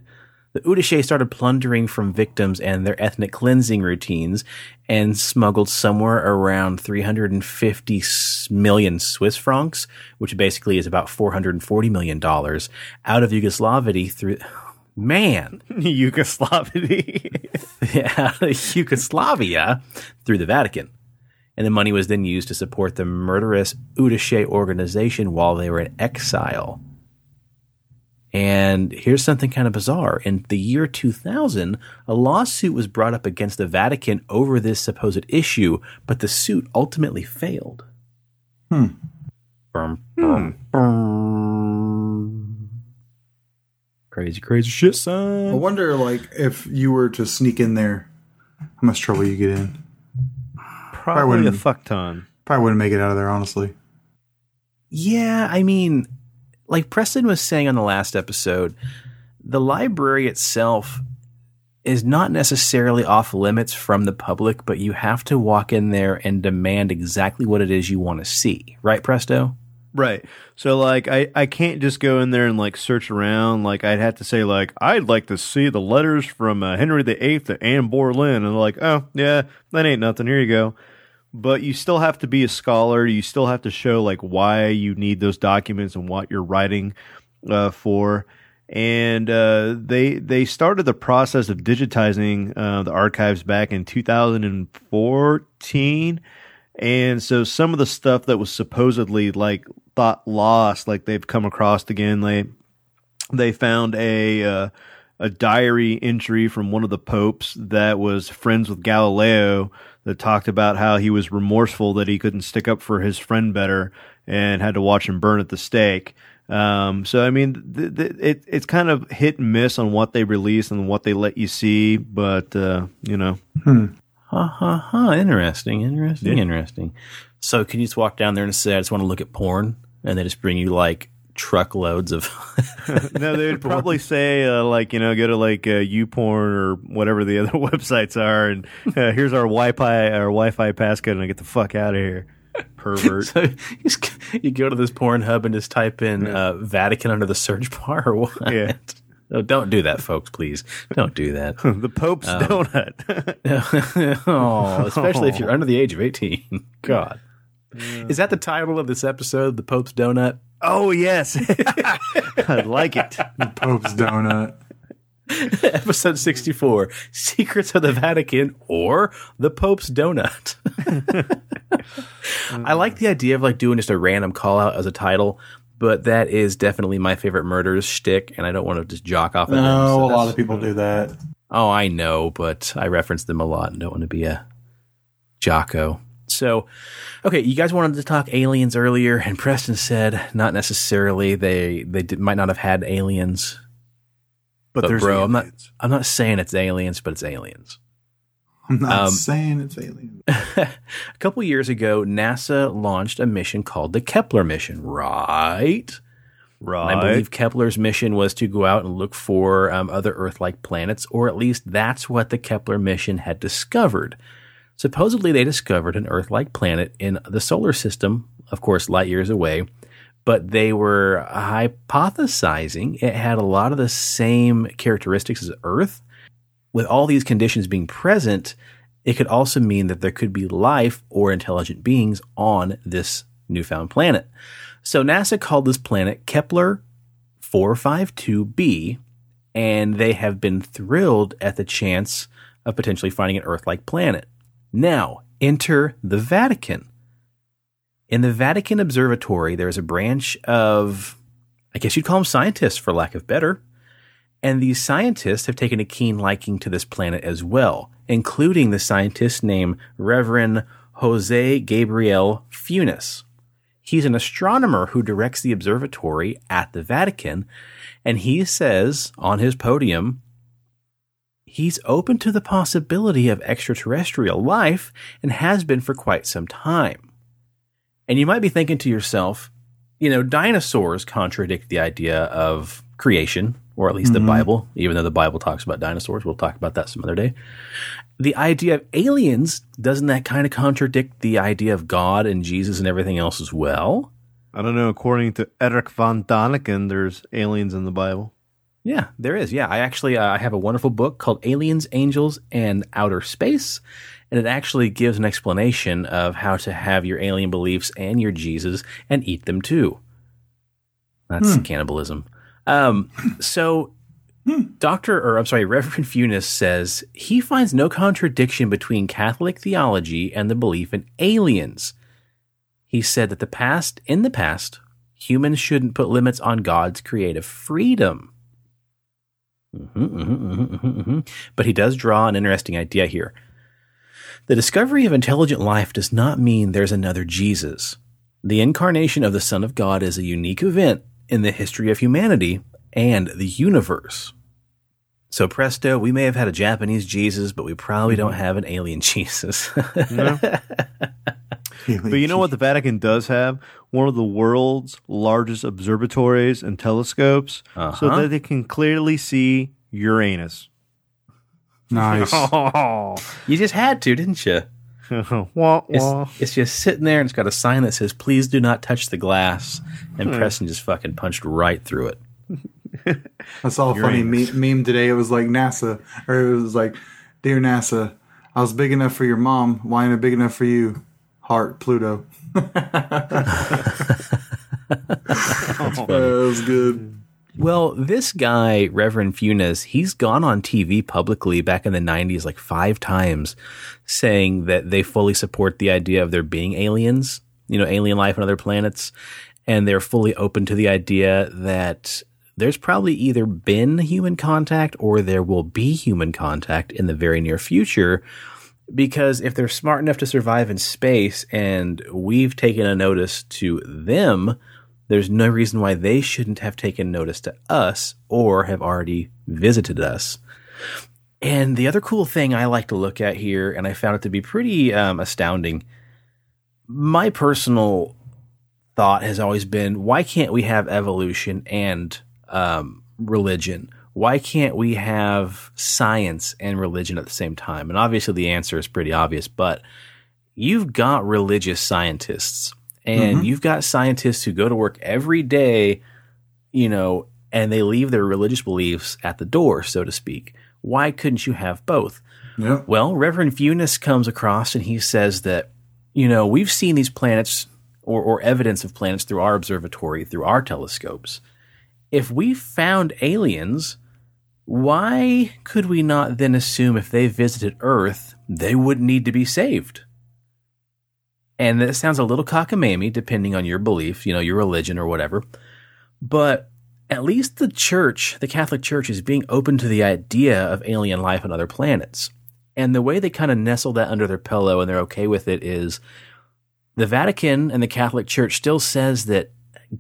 Speaker 2: The Utaše started plundering from victims and their ethnic cleansing routines and smuggled somewhere around 350 million Swiss francs, which basically is about 440 million dollars, out of Yugoslavia through. Man,
Speaker 3: Yugoslavia.
Speaker 2: out of Yugoslavia through the Vatican. And the money was then used to support the murderous Utaše organization while they were in exile. And here's something kind of bizarre. In the year 2000, a lawsuit was brought up against the Vatican over this supposed issue, but the suit ultimately failed. Hmm. Brum, brum, brum. Crazy, crazy shit, son.
Speaker 4: I wonder, like, if you were to sneak in there, how much trouble you get in.
Speaker 3: Probably a
Speaker 4: wouldn't-
Speaker 3: fuck ton.
Speaker 4: Probably wouldn't make it out of there, honestly.
Speaker 2: Yeah, I mean, like Preston was saying on the last episode, the library itself is not necessarily off limits from the public, but you have to walk in there and demand exactly what it is you want to see. Right, Presto?
Speaker 3: Right. So like I, I can't just go in there and like search around. Like I'd have to say like I'd like to see the letters from uh, Henry VIII to Anne Boleyn, and like, oh yeah, that ain't nothing. Here you go. But you still have to be a scholar. You still have to show like why you need those documents and what you're writing uh, for. and uh, they they started the process of digitizing uh, the archives back in 2014. And so some of the stuff that was supposedly like thought lost, like they've come across again. They they found a uh, a diary entry from one of the popes that was friends with Galileo that talked about how he was remorseful that he couldn't stick up for his friend better and had to watch him burn at the stake. Um, so I mean, th- th- it it's kind of hit and miss on what they release and what they let you see, but uh, you know,
Speaker 2: Ha ha ha. Interesting. Interesting. Interesting. So can you just walk down there and say, I just want to look at porn? And they just bring you like truckloads of.
Speaker 3: no, they would probably say uh, like you know go to like uh, YouPorn or whatever the other websites are, and uh, here's our Wi-Fi our Wi-Fi passcode, and I get the fuck out of here, pervert.
Speaker 2: so you, just, you go to this porn hub and just type in uh, Vatican under the search bar or what?
Speaker 3: Yeah.
Speaker 2: No, don't do that, folks, please. Don't do that.
Speaker 3: the Pope's um, donut.
Speaker 2: oh, especially if you're under the age of 18. God. Is that the title of this episode, The Pope's Donut?
Speaker 3: oh yes, I like it.
Speaker 4: The Pope's donut.
Speaker 2: episode 64 Secrets of the Vatican or The Pope's Donut. I like the idea of like doing just a random call out as a title, but that is definitely my favorite murders shtick, and I don't want to just jock off at them.
Speaker 4: No,
Speaker 2: so
Speaker 4: a lot of people do that.
Speaker 2: Oh, I know, but I reference them a lot and don't want to be a jocko. So, okay, you guys wanted to talk aliens earlier, and Preston said not necessarily. They they did, might not have had aliens,
Speaker 3: But,
Speaker 2: but
Speaker 3: there's
Speaker 2: bro, I'm not
Speaker 3: aliens.
Speaker 2: I'm not saying it's aliens, but it's aliens.
Speaker 4: I'm not
Speaker 2: Um,
Speaker 4: saying it's alien.
Speaker 2: a couple years ago, NASA launched a mission called the Kepler mission, right?
Speaker 3: right.
Speaker 2: And I believe Kepler's mission was to go out and look for um, other Earth like planets, or at least that's what the Kepler mission had discovered. Supposedly, they discovered an Earth like planet in the solar system, of course, light years away, but they were hypothesizing it had a lot of the same characteristics as Earth. With all these conditions being present, it could also mean that there could be life or intelligent beings on this newfound planet. So NASA called this planet Kepler 452b, and they have been thrilled at the chance of potentially finding an Earth like planet. Now, enter the Vatican. In the Vatican Observatory, there's a branch of, I guess you'd call them scientists for lack of better. And these scientists have taken a keen liking to this planet as well, including the scientist named Reverend Jose Gabriel Funes. He's an astronomer who directs the observatory at the Vatican, and he says on his podium he's open to the possibility of extraterrestrial life and has been for quite some time. And you might be thinking to yourself, you know, dinosaurs contradict the idea of creation, or at least the Bible, even though the Bible talks about dinosaurs. We'll talk about that some other day. The idea of aliens, doesn't that kind of contradict the idea of God and Jesus and everything else as well?
Speaker 3: I don't know. According to Eric von Daniken, there's aliens in the Bible.
Speaker 2: Yeah, there is. Yeah, I actually uh, I have a wonderful book called Aliens, Angels, and Outer Space, and it actually gives an explanation of how to have your alien beliefs and your Jesus and eat them too. That's cannibalism. Um, so, Doctor, or I'm sorry, Reverend Funes says he finds no contradiction between Catholic theology and the belief in aliens. He said that the past, in the past, humans shouldn't put limits on God's creative freedom. Mhm, mhm, mhm, mhm, mhm. But he does draw an interesting idea here. The discovery of intelligent life does not mean there's another Jesus. The incarnation of the Son of God is a unique event in the history of humanity and the universe. So, presto, we may have had a Japanese Jesus, but we probably don't have an alien Jesus.
Speaker 3: But you know what the Vatican does have? One of the world's largest observatories and telescopes so
Speaker 2: Uh-huh.
Speaker 3: that they can clearly see Uranus.
Speaker 4: Nice.
Speaker 3: Oh,
Speaker 2: you just had to, didn't you?
Speaker 3: wah,
Speaker 2: It's,
Speaker 3: wah.
Speaker 2: it's just sitting there and it's got a sign that says, please do not touch the glass. And hmm. Preston just fucking punched right through it.
Speaker 4: I saw a funny me- meme today. It was like NASA, or it was like, "Dear NASA, I was big enough for your mom. Why ain't I big enough for you?" Heart Pluto. that was good. Hmm.
Speaker 2: Well, this guy, Reverend Funes, he's gone on TV publicly back in the 90s like five times saying that they fully support the idea of there being aliens, you know, alien life on other planets. And they're fully open to the idea that there's probably either been human contact or there will be human contact in the very near future. Because if they're smart enough to survive in space and we've taken a notice to them, there's no reason why they shouldn't have taken notice to us or have already visited us. And the other cool thing I like to look at here, and I found it to be pretty um, astounding, my personal thought has always been why can't we have evolution and um, religion? Why can't we have science and religion at the same time? And obviously, the answer is pretty obvious, but you've got religious scientists and
Speaker 4: Mm-hmm.
Speaker 2: you've got scientists who go to work every day, you know, and they leave their religious beliefs at the door, so to speak. Why couldn't you have both?
Speaker 4: Yep.
Speaker 2: Well, Reverend Funes comes across and he says that, you know, we've seen these planets or, or evidence of planets through our observatory, through our telescopes. If we found aliens, why could we not then assume if they visited Earth, they wouldn't need to be saved? And that sounds a little cockamamie, depending on your belief, you know, your religion or whatever. But at least the church, the Catholic Church, is being open to the idea of alien life on other planets. And the way they kind of nestle that under their pillow and they're okay with it is the Vatican and the Catholic Church still says that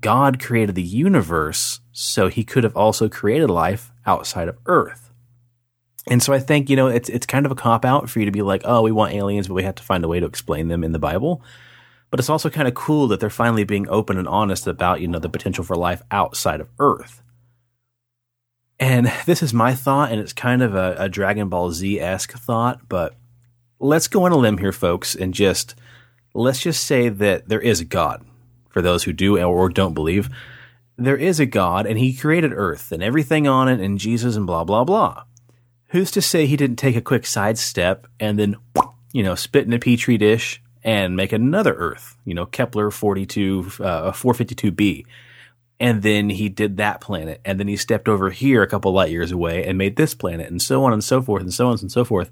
Speaker 2: God created the universe, so he could have also created life outside of Earth. And so I think, you know, it's it's kind of a cop out for you to be like, oh, we want aliens, but we have to find a way to explain them in the Bible. But it's also kind of cool that they're finally being open and honest about, you know, the potential for life outside of Earth. And this is my thought, and it's kind of a, a Dragon Ball Z esque thought, but let's go on a limb here, folks, and just let's just say that there is a God for those who do or don't believe. There is a God, and He created Earth and everything on it, and Jesus and blah, blah, blah. Who's to say He didn't take a quick sidestep and then, you know, spit in a petri dish and make another Earth, you know, Kepler 42, uh, 452b. And then he did that planet. And then he stepped over here a couple light years away and made this planet and so on and so forth and so on and so forth.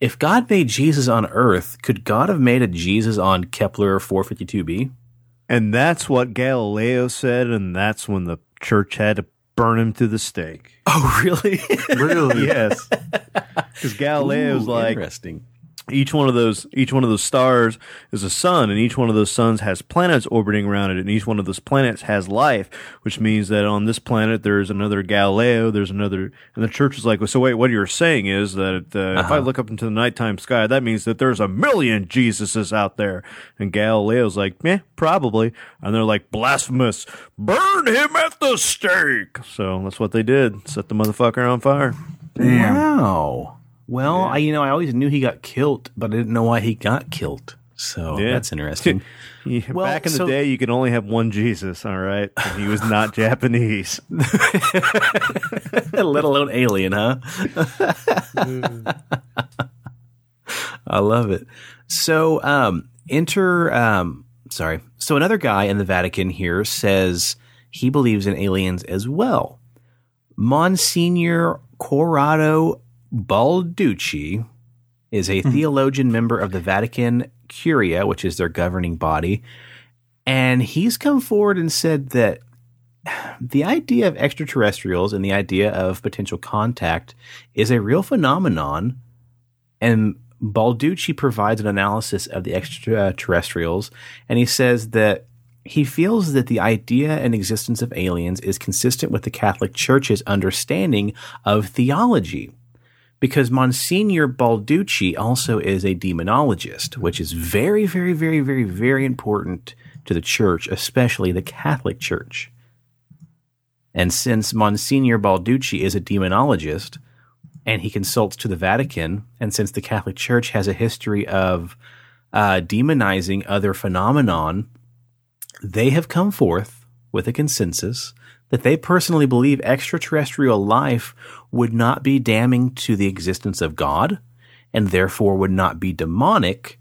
Speaker 2: If God made Jesus on Earth, could God have made a Jesus on Kepler 452b?
Speaker 3: And that's what Galileo said, and that's when the church had to burn him to the stake.
Speaker 2: Oh, really?
Speaker 4: Really?
Speaker 3: Yes, because Galileo's
Speaker 2: Ooh,
Speaker 3: like
Speaker 2: interesting.
Speaker 3: Each one of those each one of those stars is a sun, and each one of those suns has planets orbiting around it, and each one of those planets has life, which means that on this planet there's another Galileo, there's another, and the church is like, well, so wait, what you're saying is that uh, if I look up into the nighttime sky, that means that there's a million Jesuses out there, and Galileo's like, yeah, probably, and they're like, blasphemous, burn him at the stake. So that's what they did, set the motherfucker on fire.
Speaker 4: Damn.
Speaker 2: Wow. Well, I, you know, I always knew he got killed, but I didn't know why he got killed. So
Speaker 3: Yeah.
Speaker 2: that's interesting.
Speaker 3: Yeah,
Speaker 2: Well,
Speaker 3: back in the
Speaker 2: so-
Speaker 3: day, you could only have one Jesus, all right? And he was not Japanese.
Speaker 2: Let alone alien, huh? I love it. So, um, enter, um, sorry. So another guy in the Vatican here says he believes in aliens as well. Monsignor Corrado Balducci is a hmm. theologian member of the Vatican Curia, which is their governing body. And he's come forward and said that the idea of extraterrestrials and the idea of potential contact is a real phenomenon. And Balducci provides an analysis of the extraterrestrials, and he says that he feels that the idea and existence of aliens is consistent with the Catholic Church's understanding of theology. Because Monsignor Balducci also is a demonologist, which is very, very, very, very, very important to the church, especially the Catholic Church. And since Monsignor Balducci is a demonologist and he consults to the Vatican, and since the Catholic Church has a history of uh, demonizing other phenomenon, they have come forth with a consensus that they personally believe extraterrestrial life would not be damning to the existence of God and therefore would not be demonic,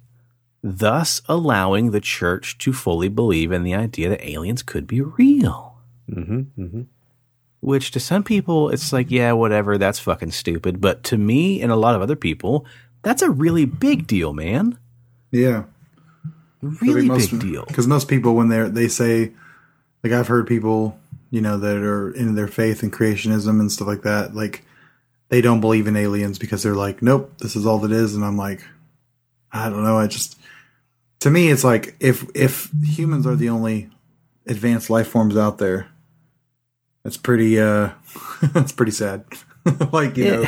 Speaker 2: thus allowing the church to fully believe in the idea that aliens could be real.
Speaker 3: hmm hmm
Speaker 2: which to some people it's like, yeah, whatever, that's fucking stupid. But to me and a lot of other people, that's a really big deal, man.
Speaker 4: Yeah.
Speaker 2: Really big deal.
Speaker 4: Because most people, when they they say, like I've heard people, you know, that are in their faith and creationism and stuff like that, like they don't believe in aliens because they're like, nope, this is all that is. And I'm like, I don't know. I just, to me, it's like if if humans are the only advanced life forms out there, that's pretty. uh That's pretty sad. like you know,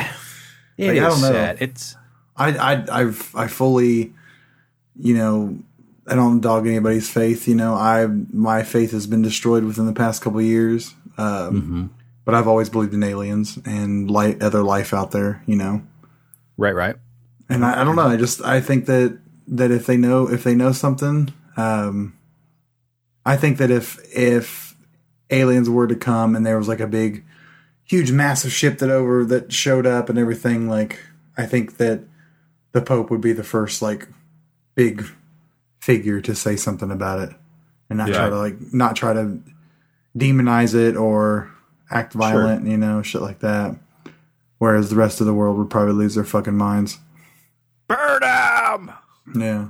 Speaker 2: It
Speaker 4: Like, I don't know.
Speaker 2: sad. It's
Speaker 4: I I I've I fully, you know, I don't dog anybody's faith. You know, I my faith has been destroyed within the past couple of years. Um, But I've always believed in aliens and light, other life out there. You know,
Speaker 2: right, right.
Speaker 4: and I, I don't know. I just I think that that if they know if they know something, um, I think that if if aliens were to come and there was like a big, huge, massive ship that over that showed up and everything, like I think that the Pope would be the first like big figure to say something about it and not try to like not try to demonize it or act violent, you know, shit like that. Whereas the rest of the world would probably lose their fucking minds.
Speaker 2: Burn 'em!
Speaker 4: Yeah.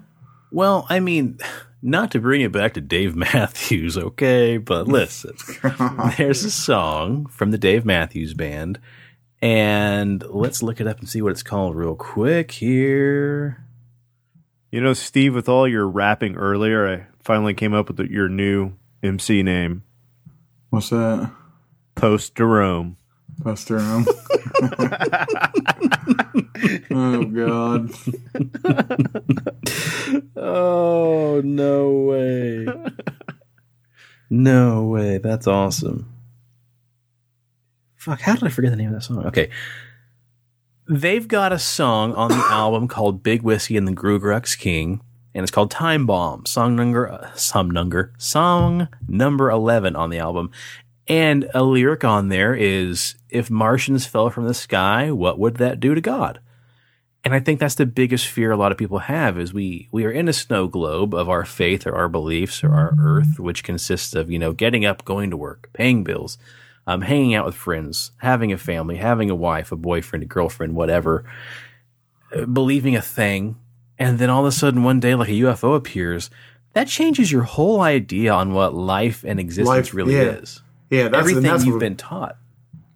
Speaker 2: Well, I mean, not to bring it back to Dave Matthews, okay, but listen, there's a song from the Dave Matthews Band, and let's look it up and see what it's called real quick here.
Speaker 3: You know, Steve, with all your rapping earlier, I finally came up with the, your new MC name,
Speaker 4: What's that?
Speaker 3: Post Jerome.
Speaker 4: Buster him. oh God.
Speaker 2: Oh, no way. no way. That's awesome. Fuck, how did I forget the name of that song? Okay. They've got a song on the album called Big Whiskey and the GrooGrux King, and it's called Time Bomb. Song number, uh, song number, song number 11 on the album. And a lyric on there is, if Martians fell from the sky, what would that do to God? And I think that's the biggest fear a lot of people have is we we are in a snow globe of our faith or our beliefs or our earth, which consists of, you know, getting up, going to work, paying bills, um, hanging out with friends, having a family, having a wife, a boyfriend, a girlfriend, whatever, uh, believing a thing. And then all of a sudden one day like a UFO appears, that changes your whole idea on what life and existence
Speaker 4: Life-
Speaker 2: really
Speaker 4: yeah.
Speaker 2: is.
Speaker 4: Yeah, that's
Speaker 2: Everything
Speaker 4: that's
Speaker 2: you've
Speaker 4: what-
Speaker 2: been taught.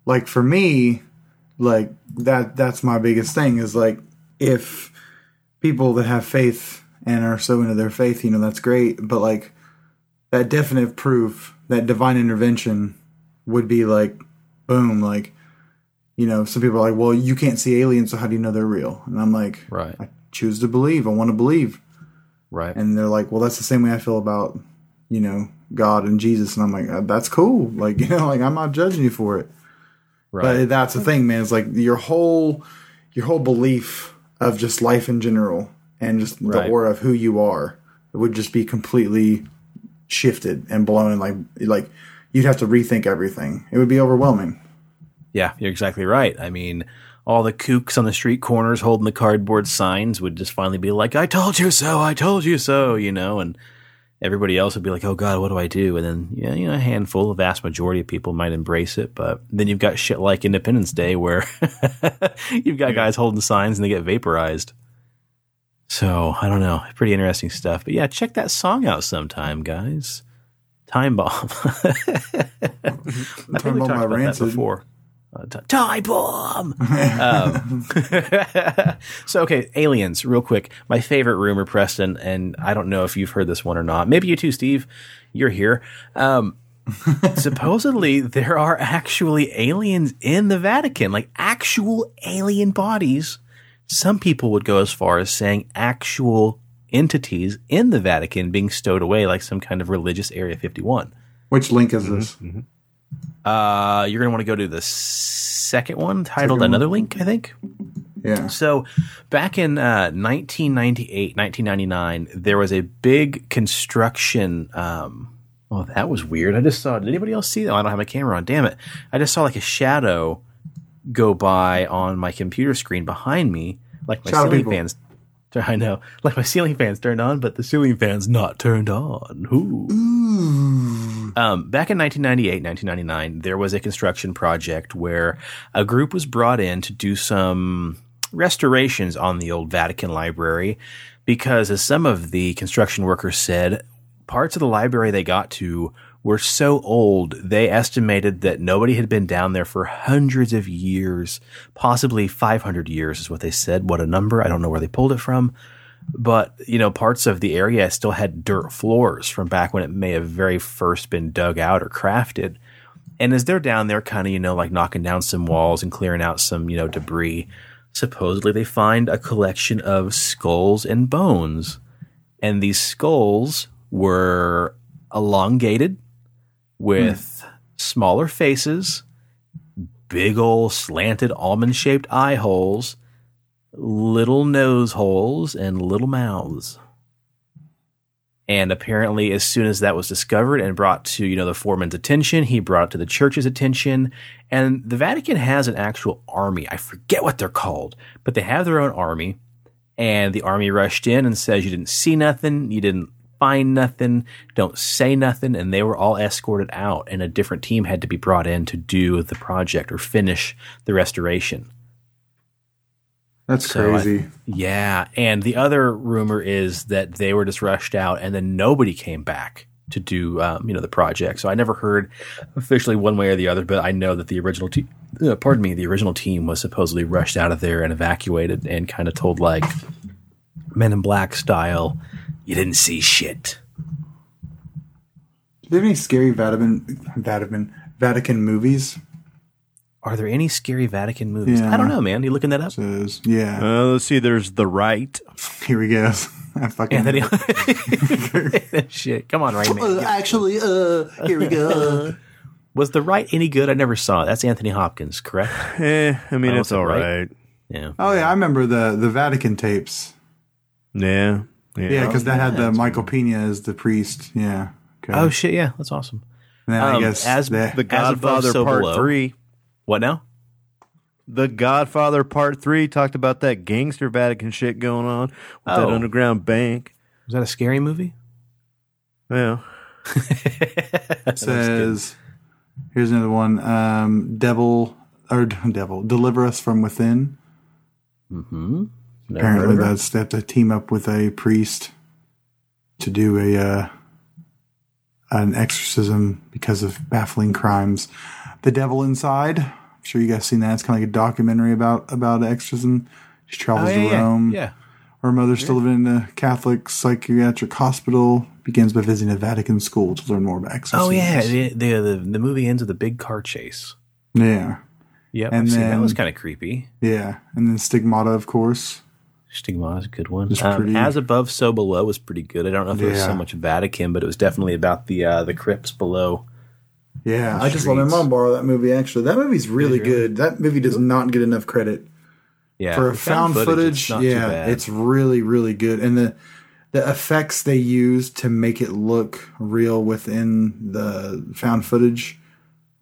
Speaker 4: like for me, like that that's my biggest thing is like if people that have faith and are so into their faith, you know, that's great. But like that definite proof, that divine intervention would be like boom, like you know, some people are like, Well, you can't see aliens, so how do you know they're real? And I'm like,
Speaker 2: Right.
Speaker 4: I choose to believe. I want to believe.
Speaker 2: Right.
Speaker 4: And they're like, Well, that's the same way I feel about, you know, God and Jesus. And I'm like, uh, that's cool. Like, you know, like I'm not judging you for it.
Speaker 2: right.
Speaker 4: But that's the thing, man. It's like your whole your whole belief of just life in general and just the
Speaker 2: Right.
Speaker 4: aura of who you are it would just be completely shifted and blown like like you'd have to rethink everything. It would be overwhelming.
Speaker 2: Yeah, you're exactly right. I mean, all the kooks on the street corners holding the cardboard signs would just finally be like, I told you so, I told you so, you know, and everybody else would be like, oh God, what do I do? And then, yeah, you know, a handful, a vast majority of people might embrace it. But then you've got shit like Independence Day where you've got guys holding signs and they get vaporized. So I don't know. Pretty interesting stuff. But yeah, check that song out sometime, guys. Time Bomb. I think
Speaker 4: Time
Speaker 2: we
Speaker 4: Bomb
Speaker 2: about that before. Uh, t- time bomb. um, so okay, aliens. Real quick, my favorite rumor, Preston, and I don't know if you've heard this one or not. Maybe you too, Steve. You're here. Um, supposedly, there are actually aliens in the Vatican, like actual alien bodies. Some people would go as far as saying actual entities in the Vatican being stowed away, like some kind of religious Area 51.
Speaker 4: Which link is this?
Speaker 2: Uh, you're going to want to go to the second one titled
Speaker 4: Second one.
Speaker 2: Another Link, I think.
Speaker 4: Yeah.
Speaker 2: So back in uh, 1998, 1999, there was a big construction. Um, oh, that was weird. I just saw. Did anybody else see that? Oh, I don't have my camera on. Damn it! I just saw like a shadow go by on my computer screen behind me, like my
Speaker 4: Shadow
Speaker 2: ceiling
Speaker 4: people.
Speaker 2: fans. I know, like my ceiling fans turned on, but the ceiling fans not turned on. Ooh. Um, back in 1998, 1999, there was a construction project where a group was brought in to do some restorations on the old Vatican library because, as some of the construction workers said, parts of the library they got to were so old, they estimated that nobody had been down there for hundreds of years, possibly 500 years is what they said. What a number. I don't know where they pulled it from. But, you know, parts of the area still had dirt floors from back when it may have very first been dug out or crafted. And as they're down there, kind of, you know, like knocking down some walls and clearing out some, you know, debris, supposedly they find a collection of skulls and bones. And these skulls were elongated with hmm. smaller faces, big old slanted almond shaped eye holes, little nose holes, and little mouths. And apparently, as soon as that was discovered and brought to, you know, the foreman's attention, he brought it to the church's attention. And the Vatican has an actual army. I forget what they're called, but they have their own army. And the army rushed in and says, You didn't see nothing. You didn't find nothing. Don't say nothing. And they were all escorted out. And a different team had to be brought in to do the project or finish the restoration.
Speaker 4: That's
Speaker 2: So I-
Speaker 4: crazy.
Speaker 2: Yeah, and the other rumor is that they were just rushed out, and then nobody came back to do, um, you know, the project. So I never heard officially one way or the other, but I know that the original team, uh, pardon me, the original team was supposedly rushed out of there and evacuated, and kind of told like Men in Black style, "You didn't see shit."
Speaker 4: Do they have any scary Vatican Vatican Vatican movies?
Speaker 2: Are there any scary Vatican movies?
Speaker 4: Yeah.
Speaker 2: I don't know, man. You looking that up?
Speaker 4: Says yeah.
Speaker 3: Uh, let's see. There's the Rite.
Speaker 4: Here we go. I fucking
Speaker 2: Anthony, shit. Come on, right, man.
Speaker 4: Uh, actually, uh, here we go.
Speaker 2: Was the Rite any good? I never saw it. That's Anthony Hopkins, correct?
Speaker 3: Eh, I mean,
Speaker 2: Oh,
Speaker 3: it's all
Speaker 2: right?
Speaker 3: right.
Speaker 2: Yeah.
Speaker 4: oh yeah, I remember the the Vatican tapes.
Speaker 3: Yeah. Yeah.
Speaker 4: Yeah, because that had the Michael Pena as the priest. Yeah. Okay.
Speaker 2: Oh shit! Yeah, that's awesome.
Speaker 4: And then I
Speaker 2: um,
Speaker 4: guess
Speaker 2: as
Speaker 4: the,
Speaker 3: the
Speaker 2: As above,
Speaker 3: Godfather
Speaker 2: so
Speaker 3: Part
Speaker 2: below.
Speaker 3: Three.
Speaker 2: What now?
Speaker 3: The Godfather Part Three talked about that gangster Vatican shit going on with that
Speaker 2: Oh.
Speaker 3: underground bank.
Speaker 2: Was that a scary movie?
Speaker 3: Yeah.
Speaker 4: says here's another one. Um, devil or devil deliver us from within.
Speaker 2: Mm-hmm.
Speaker 4: Apparently, that's they have to team up with a priest to do a uh, an exorcism because of baffling crimes. The Devil Inside. I'm sure you guys seen that. It's kind of like a documentary about about exorcism. She travels
Speaker 2: Oh, yeah,
Speaker 4: to
Speaker 2: yeah.
Speaker 4: Rome.
Speaker 2: yeah.
Speaker 4: Her mother's still living in a Catholic psychiatric hospital. Begins by visiting a Vatican school to learn more about exorcism.
Speaker 2: Oh yeah, the, the the the movie ends with a big car chase.
Speaker 4: yeah,
Speaker 2: Yep,
Speaker 4: And
Speaker 2: seen that was kind of creepy.
Speaker 4: yeah. And then Stigmata, of course.
Speaker 2: Stigmata is a good one. Um,
Speaker 4: pretty-
Speaker 2: As above, so below was pretty good. I don't know if it was so much Vatican, but it was definitely about the uh, the crypts below.
Speaker 4: Yeah, I just let my
Speaker 2: streets.
Speaker 4: mom borrow that movie. Actually, that movie's really good. That movie does not get enough credit
Speaker 2: Yeah,
Speaker 4: for
Speaker 2: the
Speaker 4: found, footage.
Speaker 2: it's not too
Speaker 4: yeah,
Speaker 2: bad.
Speaker 4: it's really really good, and the the effects they use to make it look real within the found footage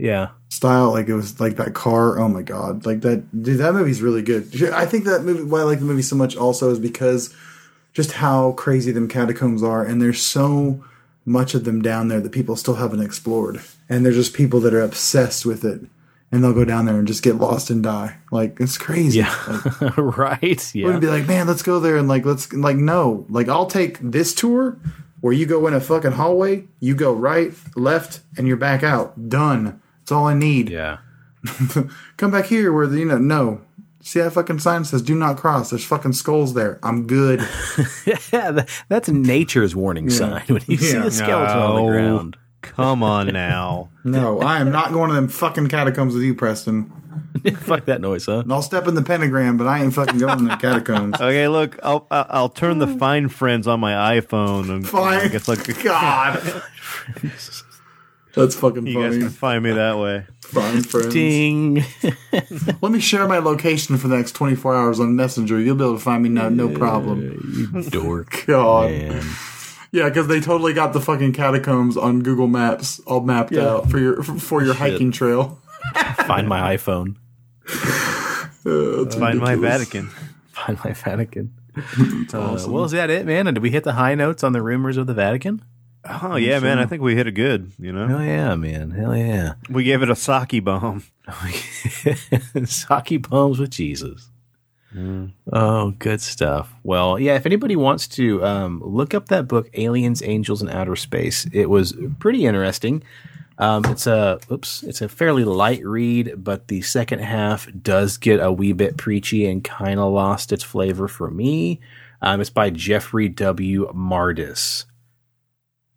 Speaker 2: yeah.
Speaker 4: style, like it was like that car. Oh my god, like that dude. That movie's really good. I think that movie. Why I like the movie so much also is because just how crazy them catacombs are, and there's so much of them down there that people still haven't explored, and they're just people that are obsessed with it, and they'll go down there and just get lost and die. Like it's crazy.
Speaker 2: Yeah.
Speaker 4: Like,
Speaker 2: right. Yeah.
Speaker 4: gonna be like, man, let's go there and like let's like no, like I'll take this tour where you go in a fucking hallway, you go right, left, and you're back out. Done. That's all I need.
Speaker 2: yeah.
Speaker 4: Come back here where the, you know no. See that fucking sign says "Do not cross." There's fucking skulls there. I'm good.
Speaker 2: Yeah, that's nature's warning sign when you see a skeleton on the ground.
Speaker 3: Come on now.
Speaker 4: No, I am not going to them fucking catacombs with you, Preston.
Speaker 2: Fuck that noise, huh?
Speaker 4: And I'll step in the pentagram, but I ain't fucking going to the catacombs.
Speaker 3: Okay, look, I'll I'll I'll turn the Find Friends on my iPhone and
Speaker 4: Fine.
Speaker 3: I guess like
Speaker 4: God, that's fucking funny.
Speaker 3: you guys can find me that way.
Speaker 4: Fine, friends.
Speaker 2: Ding.
Speaker 4: Let me share my location for the next 24 hours on Messenger. You'll be able to find me no no problem.
Speaker 2: You dork.
Speaker 4: God.
Speaker 2: Man.
Speaker 4: Yeah, because they totally got the fucking catacombs on Google Maps all mapped out for your for your hiking trail.
Speaker 2: Find my iPhone.
Speaker 4: Uh, it's
Speaker 3: Find my
Speaker 4: ridiculous.
Speaker 3: Vatican.
Speaker 2: Find my Vatican.
Speaker 4: It's
Speaker 2: Uh,
Speaker 4: awesome.
Speaker 2: well, is that it, man? And did we hit the high notes on the rumors of the Vatican?
Speaker 3: Oh yeah, man. I think we hit it good. You know,
Speaker 2: Hell yeah, man. Hell yeah.
Speaker 3: we gave it a sake bomb.
Speaker 2: Sake bombs with Jesus. Oh, good stuff. Well, yeah, if anybody wants to um, look up that book, Aliens, Angels, and Outer Space, it was pretty interesting. Um, it's a oops, it's a fairly light read, but the second half does get a wee bit preachy and kind of lost its flavor for me. Um, it's by Jeffrey W. Mardis.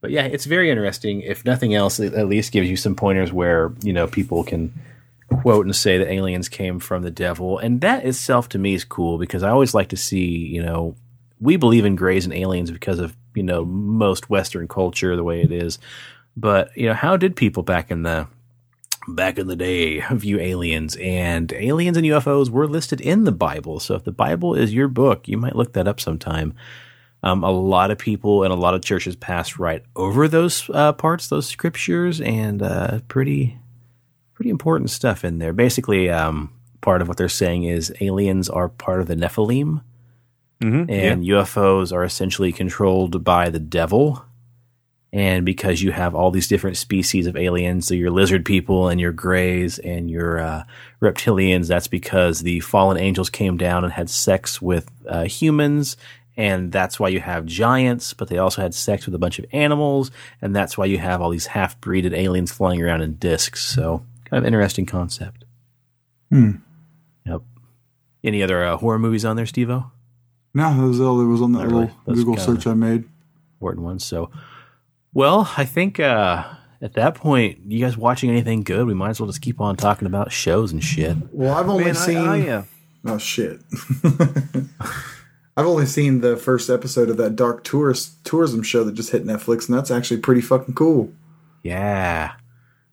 Speaker 2: But yeah, it's very interesting. If nothing else, it at least gives you some pointers where you know people can quote and say that aliens came from the devil, and that itself to me is cool because I always like to see you know we believe in grays and aliens because of you know most Western culture the way it is, but you know how did people back in the back in the day view aliens and aliens and UFOs were listed in the Bible. So if the Bible is your book, you might look that up sometime. Um, a lot of people and a lot of churches pass right over those uh, parts, those scriptures, and uh, pretty pretty important stuff in there. Basically, um, part of what they're saying is aliens are part of the Nephilim, and UFOs are essentially controlled by the devil. And because you have all these different species of aliens, so your lizard people and your grays and your uh, reptilians, that's because the fallen angels came down and had sex with uh, humans. And that's why you have giants, but they also had sex with a bunch of animals. And that's why you have all these half breeded aliens flying around in discs. So, kind of interesting concept. Yep. Any other uh, horror movies on there, Steve O?
Speaker 4: No, that was all there was on that
Speaker 2: Really?
Speaker 4: little
Speaker 2: That's
Speaker 4: Google search I made.
Speaker 2: important ones. So, well, I think uh, at that point, you guys watching anything good? We might as well just keep on talking about shows and shit.
Speaker 4: Well, I've only
Speaker 3: Man, I-
Speaker 4: seen.
Speaker 3: I, uh,
Speaker 4: Oh shit! I've only seen the first episode of that dark tourist tourism show that just hit Netflix, and that's actually pretty fucking cool.
Speaker 2: Yeah,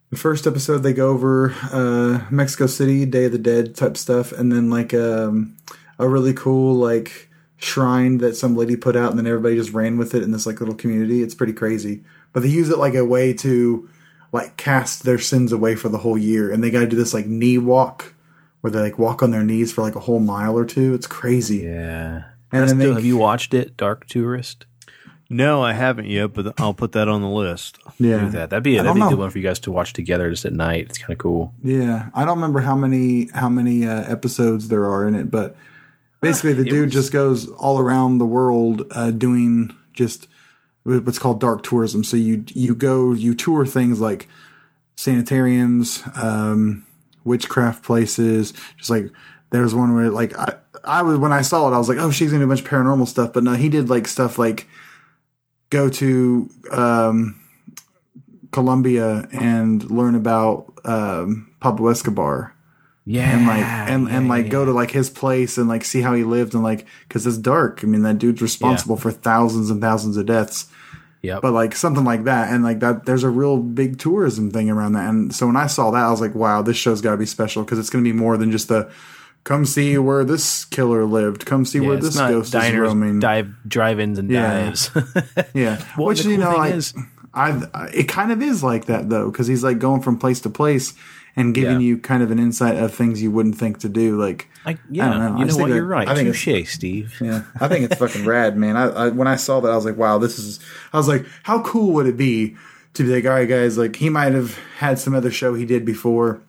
Speaker 4: The first episode they go over uh, Mexico City, Day of the Dead type stuff, and then like um, a really cool like shrine that some lady put out, and then everybody just ran with it in this like little community. It's pretty crazy, but they use it like a way to like cast their sins away for the whole year, and they got to do this like knee walk where they like walk on their knees for like a whole mile or two. It's crazy.
Speaker 2: yeah.
Speaker 4: And
Speaker 2: That's
Speaker 4: then
Speaker 2: still-
Speaker 4: they-
Speaker 2: have you watched it, Dark Tourist?
Speaker 3: no, I haven't yet, but I'll put that on the list.
Speaker 4: Yeah,
Speaker 2: Do that. That'd be that'd be a good one for you guys to watch together just at night. It's kind of cool.
Speaker 4: Yeah, I don't remember how many how many uh, episodes there are in it, but basically the dude just goes all around the world uh, doing just what's called dark tourism. So you you go you tour things like sanitariums, um, witchcraft places. Just like there's one where like I I was when I saw it, I was like, oh, she's gonna do a bunch of paranormal stuff. But no, he did like stuff like go to um, Colombia and learn about um, Pablo Escobar
Speaker 2: Yeah,
Speaker 4: and like and and like go to like his place and like see how he lived and like because it's dark. I mean, that dude's responsible for thousands and thousands of deaths.
Speaker 2: Yeah,
Speaker 4: But like something like that, and like that, there's a real big tourism thing around that. And so when I saw that, I was like, wow, this show's got to be special because it's going to be more than just the come see where this killer lived, come see
Speaker 2: Yeah,
Speaker 4: where this
Speaker 2: not
Speaker 4: ghost is roaming.
Speaker 2: dive drive-ins and
Speaker 4: Yeah.
Speaker 2: dives.
Speaker 4: Yeah,
Speaker 2: Well,
Speaker 4: which you
Speaker 2: cool
Speaker 4: know,
Speaker 2: thing
Speaker 4: like,
Speaker 2: is-
Speaker 4: I, I it kind of is like that though, because he's like going from place to place and giving
Speaker 2: Yeah.
Speaker 4: you kind of an insight of things you wouldn't think to do. Like,
Speaker 2: I, yeah,
Speaker 4: don't know. I
Speaker 2: you know
Speaker 4: just
Speaker 2: what?
Speaker 4: think
Speaker 2: You're right.
Speaker 4: I think
Speaker 2: Touche, Steve.
Speaker 4: yeah, I think it's fucking rad, man. I, I when I saw that, I was like, wow, this is. I was like, how cool would it be to be like, all right, guys, like he might have had some other show he did before,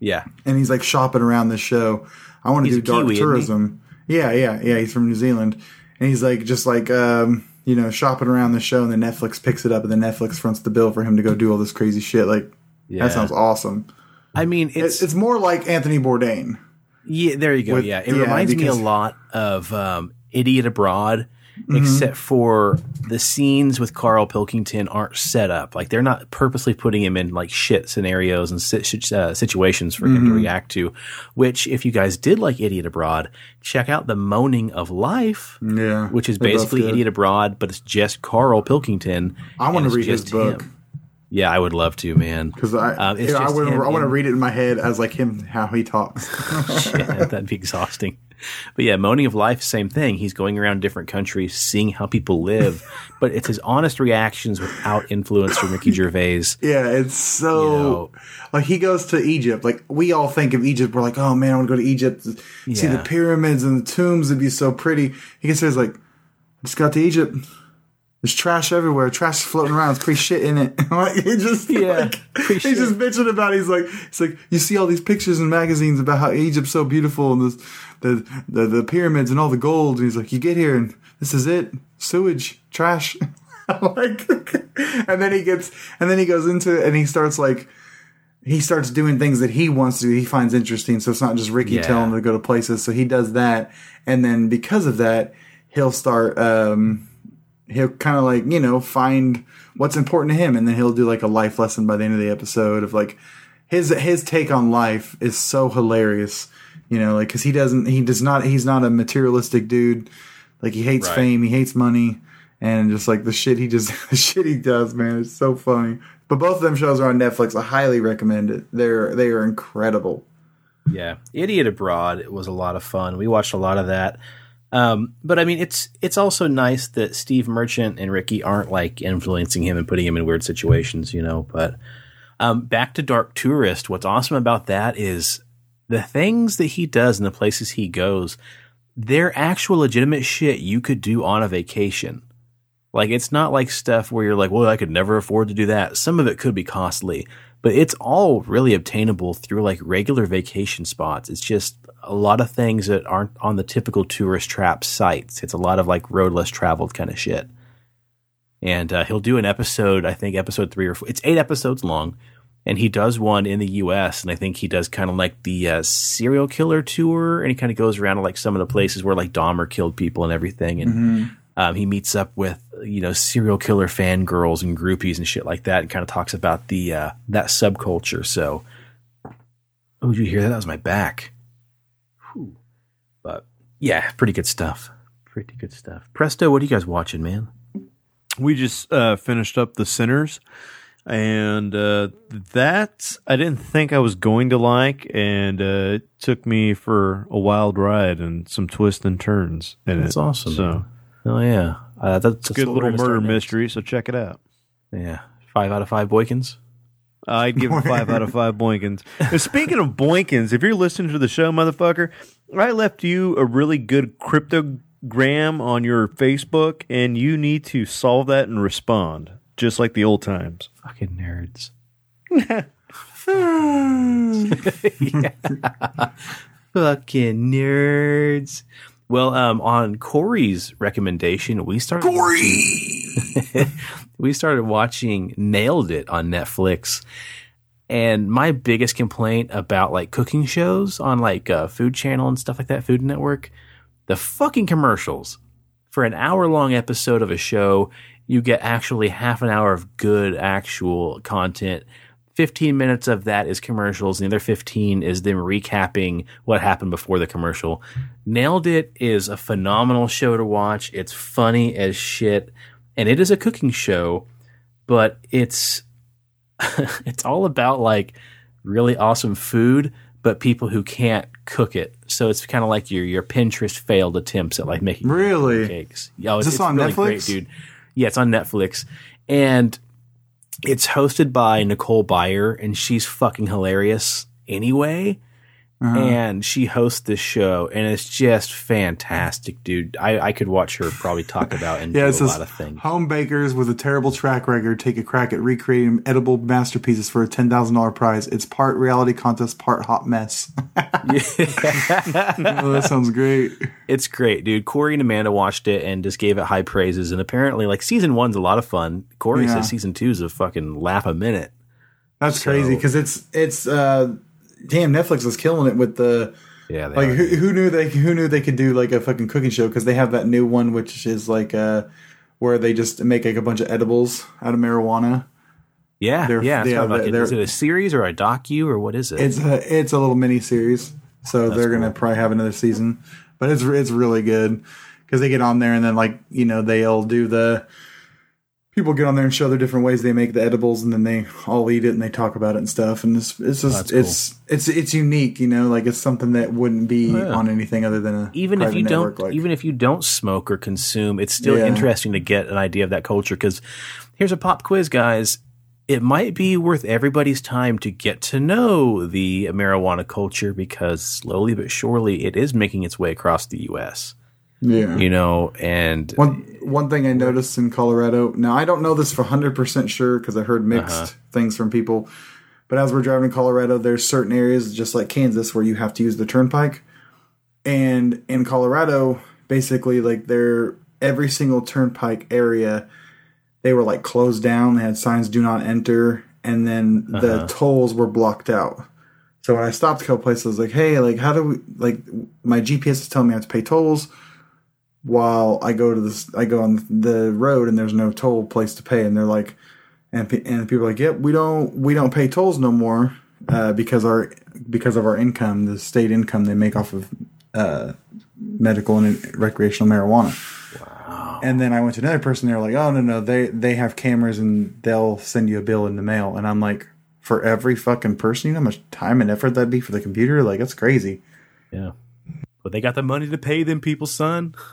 Speaker 2: Yeah,
Speaker 4: and he's like shopping around this show. I want to do dark
Speaker 2: Kiwi,
Speaker 4: tourism. Yeah, yeah, yeah. He's from New Zealand, and he's like just like um, you know shopping around the show, and then Netflix picks it up, and then Netflix fronts the bill for him to go do all this crazy shit. Like
Speaker 2: Yeah.
Speaker 4: that sounds awesome.
Speaker 2: I mean, it's
Speaker 4: It's, it's more like Anthony Bourdain.
Speaker 2: Yeah, there you go.
Speaker 4: With-
Speaker 2: yeah, it
Speaker 4: yeah,
Speaker 2: reminds me a lot of um, Idiot Abroad,
Speaker 4: Mm-hmm.
Speaker 2: except for the scenes with Carl Pilkington aren't set up. Like they're not purposely putting him in like shit scenarios and sit- uh, situations for
Speaker 4: Mm-hmm.
Speaker 2: him to react to. Which, if you guys did like Idiot Abroad, check out the Moaning of Life.
Speaker 4: Yeah,
Speaker 2: Which is basically. Idiot Abroad, but it's just Carl Pilkington.
Speaker 4: I want to read his book.
Speaker 2: him. Yeah, I would love to, man.
Speaker 4: Because I,
Speaker 2: Um,
Speaker 4: yeah, I, I want to read it in my head as like him how he talks.
Speaker 2: Shit, that'd be exhausting. But yeah, Moaning of Life, same thing. He's going around different countries, seeing how people live, but it's his honest reactions without influence from Ricky Gervais.
Speaker 4: yeah, it's so
Speaker 2: You know.
Speaker 4: like he goes to Egypt. Like we all think of Egypt, we're like, oh man, I want to go to Egypt, to see the pyramids and the tombs. It'd be so pretty. He gets there, he's like, just got to Egypt. There's trash everywhere. Trash floating around. It's pretty shit in it. like he just
Speaker 2: Yeah,
Speaker 4: like, he's just bitching about. It. He's like, it's like you see all these pictures and magazines about how Egypt's so beautiful and this, the the the pyramids and all the gold. And he's like, you get here and this is it, sewage, trash. like, and then he gets, and then he goes into it and he starts like. He starts doing things that he wants to do. He finds interesting. So it's not just Ricky
Speaker 2: Yeah.
Speaker 4: telling him to go to places. So he does that. And then because of that, he'll start, um, he'll kind of like you know find what's important to him and then he'll do like a life lesson by the end of the episode of like his his take on life is so hilarious you know like because he doesn't he does not he's not a materialistic dude like he hates
Speaker 2: Right.
Speaker 4: fame he hates money and just like the shit he just the shit he does man it's so funny but both of them shows are on netflix i highly recommend it they're they are incredible
Speaker 2: Yeah, Idiot Abroad was a lot of fun. We watched a lot of that. Um, but I mean, it's it's also nice that Steve Merchant and Ricky aren't like influencing him and putting him in weird situations, you know. But um, back to Dark Tourist, what's awesome about that is the things that he does and the places he goes. They're actual legitimate shit you could do on a vacation. Like it's not like stuff where you're like, well, I could never afford to do that. Some of it could be costly, but it's all really obtainable through like regular vacation spots. It's just a lot of things that aren't on the typical tourist trap sites. It's a lot of like road less traveled kind of shit. And uh, he'll do an episode, I think episode three or four. It's eight episodes long, and he does one in the U.S. And I think he does kind of like the uh, serial killer tour, and he kind of goes around to like some of the places where like Dahmer killed people and everything, and um, he meets up with you know serial killer fangirls and groupies and shit like that, and kind of talks about the uh, that subculture. So, oh, did you hear that? That was my back. Whew. But yeah, pretty good stuff. Pretty good stuff. Presto, what are you guys watching, man?
Speaker 3: we just uh, finished up the sinners and uh, that i didn't think i was going to like and uh, it took me for a wild ride and some twists and turns in
Speaker 2: That's
Speaker 3: it.
Speaker 2: awesome.
Speaker 3: so
Speaker 2: Oh yeah, uh, that's, that's
Speaker 3: a good little murder mystery so check it out
Speaker 2: Yeah, five out of five Boykins.
Speaker 3: I'd give it five out of five boinkins. And speaking of boinkins, if you're listening to the show, motherfucker, I left you a really good cryptogram on your Facebook, and you need to solve that and respond, just like the old times.
Speaker 2: Fucking nerds. Fucking nerds. Well, um, on Corey's recommendation, we started Corey. we started watching Nailed It on Netflix. And my biggest complaint about like cooking shows on like uh, Food Channel and stuff like that, Food Network, the fucking commercials. For an hour long episode of a show, you get actually half an hour of good actual content. 15 minutes of that is commercials, and the other 15 is them recapping what happened before the commercial. Nailed It is a phenomenal show to watch. It's funny as shit, and it is a cooking show, but it's it's all about like really awesome food, but people who can't cook it. So it's kind of like your your Pinterest failed attempts at like making
Speaker 4: Really?
Speaker 2: cakes. Yeah, it's,
Speaker 4: this
Speaker 2: it's
Speaker 4: on
Speaker 2: really
Speaker 4: Netflix?
Speaker 2: great, dude. Yeah, it's on Netflix, and it's hosted by Nicole Byer, and she's fucking hilarious anyway.
Speaker 4: Uh-huh.
Speaker 2: And she hosts this show, and it's just fantastic, dude. I, I could watch her probably talk about and
Speaker 4: Yeah,
Speaker 2: do a lot of things.
Speaker 4: home bakers with a terrible track record take a crack at recreating edible masterpieces for a ten thousand dollar prize. It's part reality contest, part hot mess. oh, that sounds great.
Speaker 2: It's great, dude. Corey and Amanda watched it and just gave it high praises. And apparently, like season one's a lot of fun. Corey
Speaker 4: Yeah.
Speaker 2: says season two's a fucking laugh a minute.
Speaker 4: That's crazy because it's it's uh, damn Netflix is killing it with the
Speaker 2: Yeah, they
Speaker 4: like who, who knew they who knew they could do like a fucking cooking show because they have that new one which is like uh where they just make like a bunch of edibles out of marijuana.
Speaker 2: yeah,
Speaker 4: they're-
Speaker 2: yeah. that's
Speaker 4: are-
Speaker 2: like, is it a series or a docu or what is it?
Speaker 4: It's a it's a little mini series, so they're gonna probably have another season, but it's it's really good because they get on there and then like you know they'll do the people get on there and show their different ways they make the edibles and then they all eat it and they talk about it and stuff and it's it's just
Speaker 2: cool.
Speaker 4: it's it's it's unique you know like it's something that wouldn't be
Speaker 2: Oh, yeah.
Speaker 4: on anything other than a
Speaker 2: even if you
Speaker 4: network,
Speaker 2: don't
Speaker 4: like,
Speaker 2: even if you don't smoke or consume it's still
Speaker 4: Yeah.
Speaker 2: interesting to get an idea of that culture because here's a pop quiz guys it might be worth everybody's time to get to know the marijuana culture because slowly but surely it is making its way across the us
Speaker 4: Yeah.
Speaker 2: you know, and
Speaker 4: One one thing I noticed in Colorado. Now I don't know this for hundred percent sure because I heard mixed
Speaker 2: Uh-huh.
Speaker 4: things from people. But as we're driving in Colorado, there's certain areas just like Kansas where you have to use the turnpike. And in Colorado, basically, like they're every single turnpike area, they were like closed down. They had signs "Do not enter," and then the tolls were blocked out. So when I stopped a couple places, I was like, "Hey, like, how do we like?" My GPS is telling me I have to pay tolls while I go to this, I go on the road and there's no toll place to pay, and they're like, and pe- and people are like, yep, we don't we don't pay tolls no more uh, because our because of our income, the state income they make off of uh, medical and recreational marijuana. Wow. And then I went to another person. They're like, oh no no, they they have cameras and they'll send you a bill in the mail. And I'm like, for every fucking person, you know how much time and effort that'd be for the computer? Like that's crazy.
Speaker 2: yeah, but they got the money to pay them people, son.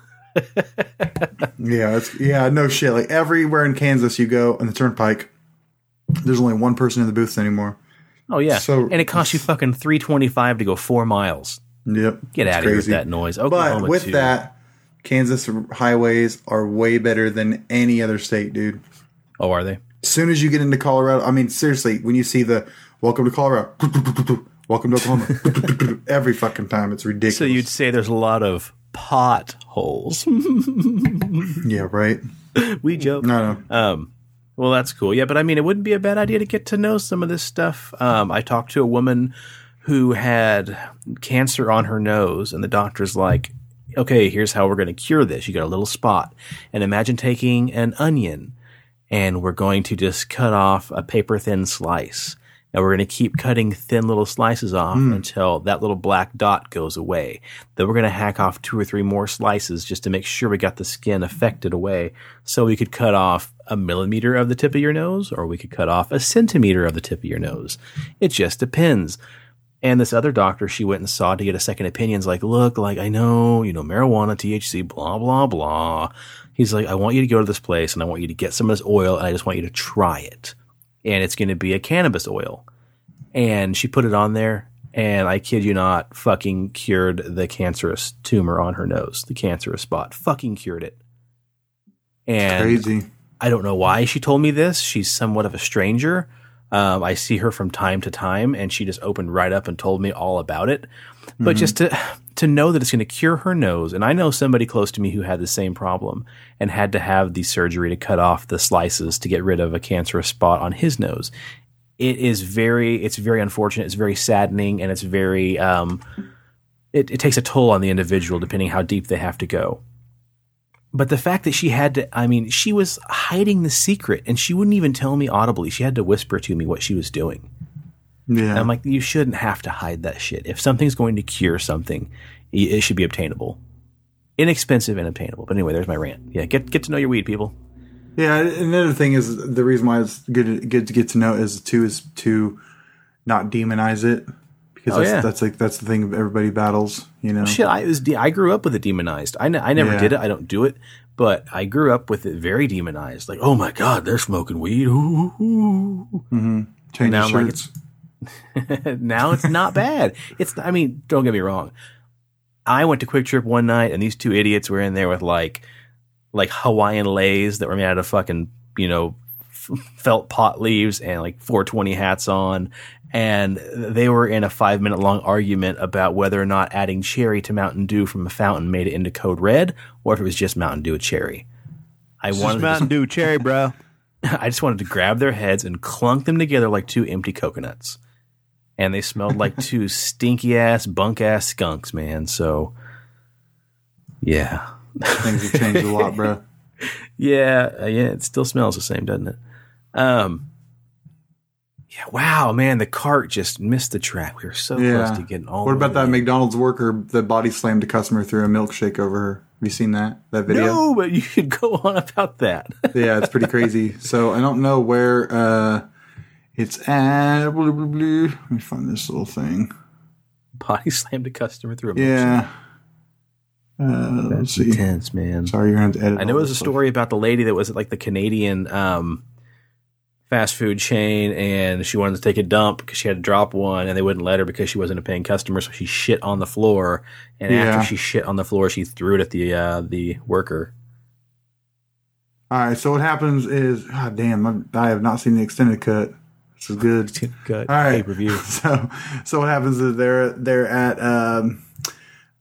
Speaker 4: Yeah, it's yeah, no shit. Like everywhere in Kansas you go on the turnpike, there's only one person in the booths anymore.
Speaker 2: Oh yeah,
Speaker 4: So-
Speaker 2: and it costs you fucking three twenty five to go four miles.
Speaker 4: Yep.
Speaker 2: Get out of here with that noise. Oklahoma
Speaker 4: But with
Speaker 2: too.
Speaker 4: that, Kansas highways are way better than any other state, dude.
Speaker 2: oh, are they?
Speaker 4: As soon as you get into Colorado, I mean, seriously, when you see the "Welcome to Colorado," "Welcome to Oklahoma," every fucking time, it's ridiculous.
Speaker 2: So you'd say there's a lot of potholes.
Speaker 4: yeah, right?
Speaker 2: we joke.
Speaker 4: No, no.
Speaker 2: Um, well, that's cool. Yeah, but I mean, it wouldn't be a bad idea to get to know some of this stuff. Um, I talked to a woman who had cancer on her nose, and the doctor's like, okay, here's how we're going to cure this. You got a little spot. And imagine taking an onion, and we're going to just cut off a paper thin slice. And we're going to keep cutting thin little slices off hmm. until that little black dot goes away. Then we're going to hack off two or three more slices just to make sure we got the skin affected away. So we could cut off a millimeter of the tip of your nose, or we could cut off a centimeter of the tip of your nose. It just depends. And this other doctor she went and saw to get a second opinion is like, look, like I know, you know, marijuana, THC, blah, blah, blah. He's like, I want you to go to this place and I want you to get some of this oil and I just want you to try it. And it's going to be a cannabis oil. And she put it on there and I kid you not, fucking cured the cancerous tumor on her nose, the cancerous spot. Fucking cured it. And
Speaker 4: Crazy.
Speaker 2: I don't know why she told me this. She's somewhat of a stranger. Um, I see her from time to time, and she just opened right up and told me all about it. But just to to know that it's going to cure her nose, and I know somebody close to me who had the same problem and had to have the surgery to cut off the slices to get rid of a cancerous spot on his nose. It is very, it's very unfortunate. It's very saddening, and it's very, um, it, it takes a toll on the individual depending how deep they have to go. But the fact that she had to, I mean, she was hiding the secret and she wouldn't even tell me audibly. She had to whisper to me what she was doing.
Speaker 4: Yeah.
Speaker 2: And I'm like, you shouldn't have to hide that shit. If something's going to cure something, it should be obtainable. Inexpensive and obtainable. But anyway, there's my rant. Yeah, get get to know your weed, people.
Speaker 4: Yeah, another thing is the reason why it's good good to get to know is too is to not demonize it because
Speaker 2: Oh,
Speaker 4: that's,
Speaker 2: yeah.
Speaker 4: that's like that's the thing everybody battles. You know,
Speaker 2: Shit, I was de- I grew up with it demonized. I, n- I never
Speaker 4: Yeah.
Speaker 2: did it. I don't do it, but I grew up with it very demonized. Like, oh my god, they're smoking weed. Ooh, ooh, ooh. Mm-hmm.
Speaker 4: change
Speaker 2: now
Speaker 4: the
Speaker 2: I'm like,
Speaker 4: shirts.
Speaker 2: now it's not bad. It's I mean, don't get me wrong. I went to QuikTrip one night and these two idiots were in there with like like Hawaiian leis that were made out of fucking, you know, felt pot leaves and like 420 hats on and they were in a 5 minute long argument about whether or not adding cherry to Mountain Dew from a fountain made it into code red or if it was just Mountain Dew with cherry. I wanted
Speaker 3: Mountain Dew cherry, bro.
Speaker 2: I just wanted to grab their heads and clunk them together like two empty coconuts. And they smelled like two stinky ass, bunk ass skunks, man. So, yeah.
Speaker 4: Things have changed a lot, bro.
Speaker 2: Yeah, uh, yeah, it still smells the same, doesn't it? Um, yeah, wow, man, the cart just missed the track. We were so
Speaker 4: Yeah.
Speaker 2: close to getting all
Speaker 4: What about that
Speaker 2: in.
Speaker 4: McDonald's worker that body slammed a customer through a milkshake over her? Have you seen that that video?
Speaker 2: No, but you should go on about that.
Speaker 4: yeah, it's pretty crazy. So I don't know where uh it's at. Blah, blah, blah. Let me find this little thing.
Speaker 2: Body slammed a customer through a milkshake.
Speaker 4: Yeah. Uh, let's see.
Speaker 2: Intense, man.
Speaker 4: Sorry, you're gonna have to edit.
Speaker 2: I know
Speaker 4: all
Speaker 2: it was a
Speaker 4: this stuff.
Speaker 2: story about the lady that was at like the Canadian um, fast food chain and she wanted to take a dump because she had to drop one and they wouldn't let her because she wasn't a paying customer. So she shit on the floor. And
Speaker 4: Yeah.
Speaker 2: after she shit on the floor, she threw it at the, uh, the worker.
Speaker 4: All right, so what happens is, God damn, I'm- I have not seen the extended cut. This is good.
Speaker 2: Good.
Speaker 4: All right.
Speaker 2: Pay-per-view.
Speaker 4: So, so what happens is they're they're at um,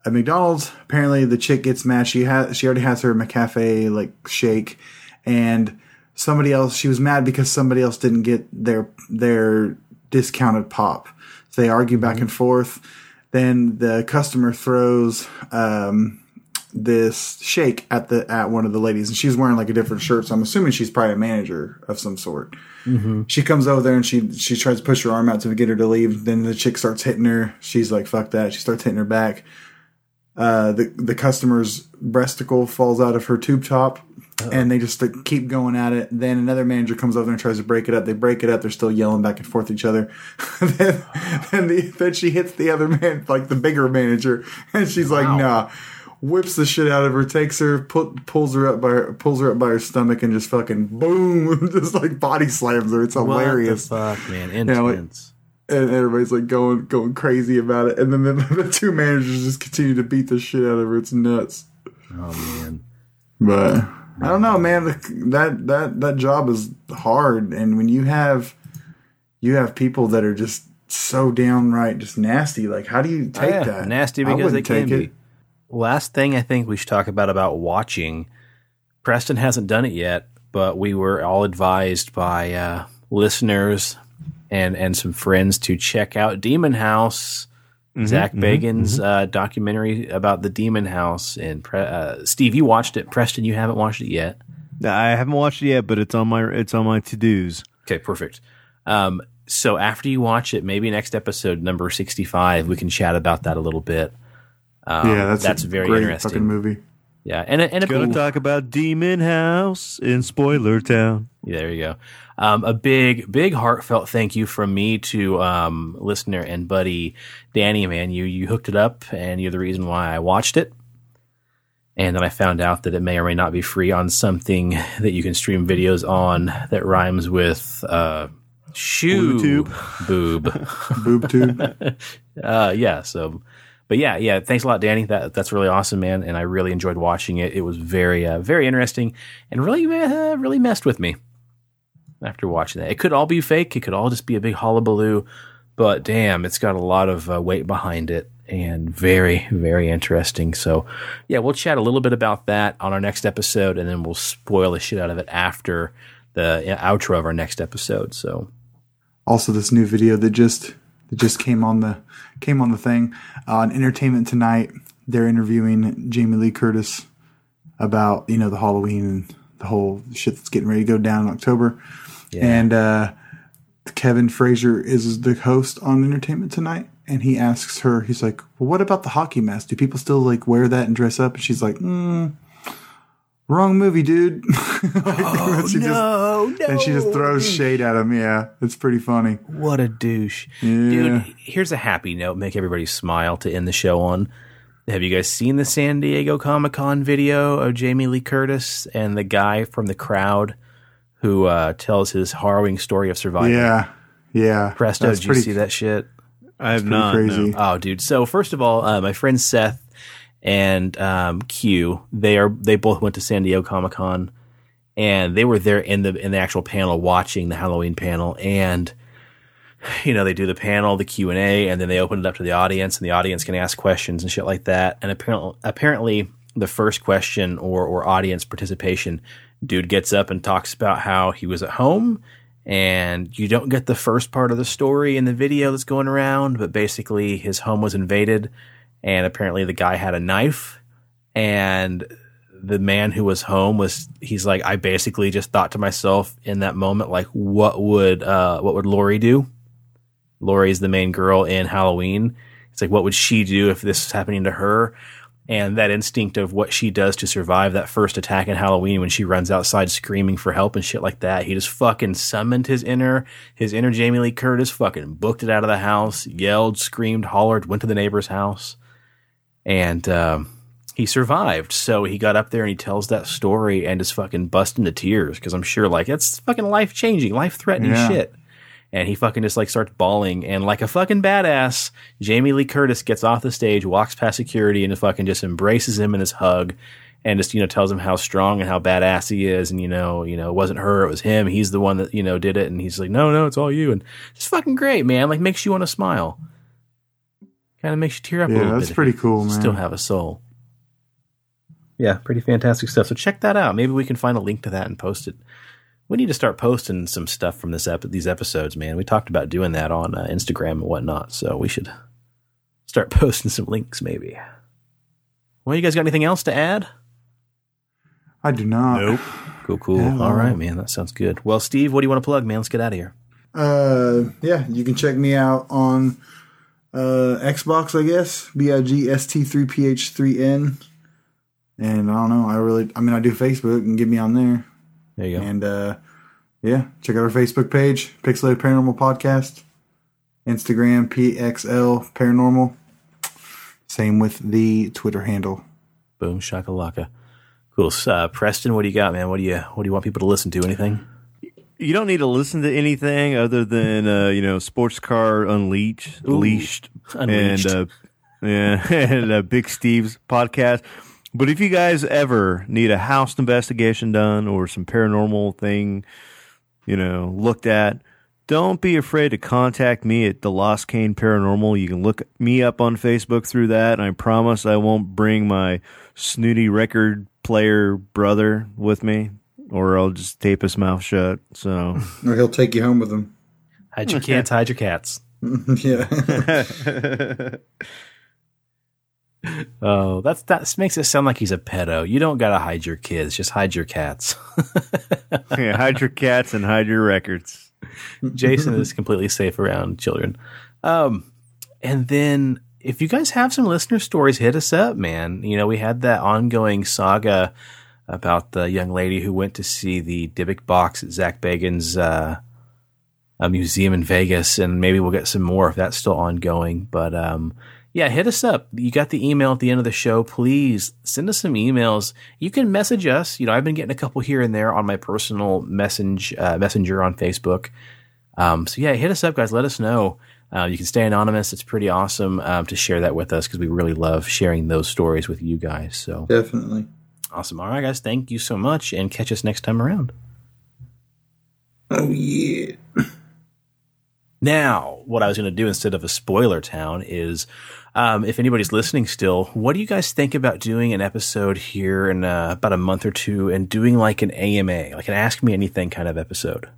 Speaker 4: at McDonald's. Apparently, the chick gets mad. She has she already has her McCafe like shake, and somebody else. She was mad because somebody else didn't get their their discounted pop. So they argue back and forth. Then the customer throws um, this shake at the at one of the ladies, and she's wearing like a different shirt. So I'm assuming she's probably a manager of some sort. She comes over there and she she tries to push her arm out to get her to leave. Then the chick starts hitting her. She's like, "Fuck that!" She starts hitting her back. Uh, the the customer's breasticle falls out of her tube top, and they just like, keep going at it. Then another manager comes over there and tries to break it up. They break it up. They're still yelling back and forth at each other. then then, the, then she hits the other man, like the bigger manager, and she's like, "Nah." Whips the shit out of her, takes her, put, pulls her up by her, pulls her up by her stomach, and just fucking boom, just like body slams her. It's hilarious
Speaker 2: What the fuck, man?
Speaker 4: Yeah, like- and everybody's like going going crazy about it. And then the, the two managers just continue to beat the shit out of her. It's nuts.
Speaker 2: oh, man.
Speaker 4: But I don't know, man. That that that job is hard, and when you have you have people that are just so downright just nasty, like how do you take
Speaker 2: Oh, yeah,
Speaker 4: that?
Speaker 2: Nasty because they can
Speaker 4: take
Speaker 2: be.
Speaker 4: it.
Speaker 2: Last thing I think we should talk about about watching. Preston hasn't done it yet, but we were all advised by uh, listeners and and some friends to check out Demon House.
Speaker 3: Mm-hmm,
Speaker 2: Zak Bagans' uh, documentary about the Demon House. And Pre- uh, Steve, you watched it. Preston, you haven't watched it yet.
Speaker 3: I haven't watched it yet, but it's on my it's on my to dos.
Speaker 2: Okay, perfect. Um, so after you watch it, maybe next episode number sixty-five, we can chat about that a little bit. Um,
Speaker 4: yeah, that's
Speaker 2: that's
Speaker 4: a
Speaker 2: very
Speaker 4: great
Speaker 2: interesting.
Speaker 4: fucking movie.
Speaker 2: Yeah, and a- and a,
Speaker 3: Gonna talk about Demon House in Spoiler Town.
Speaker 2: Yeah, there you go. Um, a big, big heartfelt thank you from me to um, listener and buddy Danny. Man, you you hooked it up, and you're the reason why I watched it. And then I found out that it may or may not be free on something that you can stream videos on that rhymes with uh, shoe boob.
Speaker 4: Boob tube.
Speaker 2: uh, yeah. So, but yeah, yeah. Thanks a lot, Danny. That that's really awesome, man. And I really enjoyed watching it. It was very, uh, very interesting, and really, uh, really messed with me after watching that. It could all be fake. It could all just be a big hullabaloo, but damn, it's got a lot of uh, weight behind it. And very, very interesting. So, yeah, we'll chat a little bit about that on our next episode, and then we'll spoil the shit out of it after the uh, outro of our next episode. So,
Speaker 4: also this new video that just that just came on the came on the thing uh, on Entertainment Tonight. They're interviewing Jamie Lee Curtis about you know the Halloween and the whole shit that's getting ready to go down in October. And uh, Kevin Frazier is the host on Entertainment Tonight, and he asks her, he's like, "Well, what about the hockey mask? Do people still like wear that and dress up?" And she's like, mm, "Wrong movie, dude." oh, she
Speaker 2: no,
Speaker 4: just, and she just throws shade at him. Yeah, it's pretty funny.
Speaker 2: What a douche.
Speaker 4: Yeah.
Speaker 2: Dude, here's a happy note, make everybody smile to end the show on. Have you guys seen the San Diego Comic Con video of Jamie Lee Curtis and the guy from the crowd who uh, tells his harrowing story of survival?
Speaker 4: Yeah, yeah.
Speaker 2: Presto,
Speaker 4: That's
Speaker 2: did you see that shit?
Speaker 3: I have
Speaker 4: pretty
Speaker 3: not.
Speaker 4: crazy.
Speaker 3: no.
Speaker 2: Oh, dude. So first of all, uh, my friend Seth and um, Q, they are they both went to San Diego Comic Con, and they were there in the in the actual panel watching the Halloween panel, and you know they do the panel, the Q and A, and then they open it up to the audience, and the audience can ask questions and shit like that. And apparently, apparently, the first question or or audience participation, dude gets up and talks about how he was at home and you don't get the first part of the story in the video that's going around, but basically his home was invaded and apparently the guy had a knife and the man who was home was he's like I basically just thought to myself in that moment like what would uh what would Laurie do? Laurie's the main girl in Halloween. It's like what would she do if this was happening to her? and that instinct of what she does to survive that first attack in Halloween when she runs outside screaming for help and shit like that. He just fucking summoned his inner his inner Jamie Lee Curtis, fucking booked it out of the house, yelled, screamed, hollered, went to the neighbor's house, and um, he survived. So he got up there and he tells that story and is fucking busting to tears because I'm sure like it's fucking life changing, life threatening
Speaker 4: Yeah.
Speaker 2: shit. And he fucking just like starts bawling and like a fucking badass, Jamie Lee Curtis gets off the stage, walks past security and fucking just embraces him in his hug and just, you know, tells him how strong and how badass he is. And, you know, you know, it wasn't her, it was him. He's the one that, you know, did it. And he's like, no, no, it's all you. And it's fucking great, man. Like makes you want to smile. Kind of makes you tear up a
Speaker 4: Yeah,
Speaker 2: little bit.
Speaker 4: that's
Speaker 2: if
Speaker 4: pretty cool, man.
Speaker 2: Still have a soul. Yeah, pretty fantastic stuff. So check that out. Maybe we can find a link to that and post it. We need to start posting some stuff from this ep- these episodes, man. We talked about doing that on uh, Instagram and whatnot, so we should start posting some links, maybe. Well, you guys got anything else to add?
Speaker 4: I do not.
Speaker 3: Nope.
Speaker 2: Cool, cool.
Speaker 4: Yeah.
Speaker 2: All right, man. That sounds good. Well, Steve, what do you want to plug, man? Let's get out of here.
Speaker 4: Uh, yeah, you can check me out on uh, Xbox, I guess. B I G S T three P H three N. And I don't know. I really, I mean, I do Facebook and get me on there.
Speaker 2: There you go.
Speaker 4: And uh, yeah, check out our Facebook page, Pixelated Paranormal Podcast. Instagram, PXL Paranormal. Same with the Twitter handle.
Speaker 2: Boom, shakalaka. Cool. Uh, Preston, what do you got, man? What do you What do you want people to listen to? Anything?
Speaker 3: You don't need to listen to anything other than uh, you know Sports Car Unleashed, Unleashed,
Speaker 2: Unleashed.
Speaker 3: and uh, yeah, and uh, Big Steve's podcast. But if you guys ever need a house investigation done or some paranormal thing, you know, looked at, don't be afraid to contact me at the Lost Cane Paranormal. You can look me up on Facebook through that. And I promise I won't bring my snooty record player brother with me, or I'll just tape his mouth shut. So.
Speaker 4: Or he'll take you home with him.
Speaker 2: Hide your kids, hide your cats.
Speaker 4: yeah.
Speaker 2: Oh, that's that makes it sound like he's a pedo. You don't gotta hide your kids, just hide your cats.
Speaker 3: yeah, hide your cats and hide your records.
Speaker 2: Jason is completely safe around children. Um, and then if you guys have some listener stories, hit us up, man. You know, we had that ongoing saga about the young lady who went to see the Dybbuk box at Zak Bagans' uh, a museum in Vegas, and maybe we'll get some more if that's still ongoing. But um, yeah, hit us up. You got the email at the end of the show. Please send us some emails. You can message us. You know, I've been getting a couple here and there on my personal message uh, messenger on Facebook. Um, so yeah, hit us up, guys. Let us know. Uh, you can stay anonymous. It's pretty awesome um, to share that with us because we really love sharing those stories with you guys. So
Speaker 4: Definitely.
Speaker 2: Awesome. All right, guys. Thank you so much, and catch us next time around.
Speaker 4: Oh, yeah.
Speaker 2: Now, what I was going to do instead of a spoiler town is, um, if anybody's listening still, what do you guys think about doing an episode here in uh, about a month or two and doing like an AMA, like an Ask Me Anything kind of episode?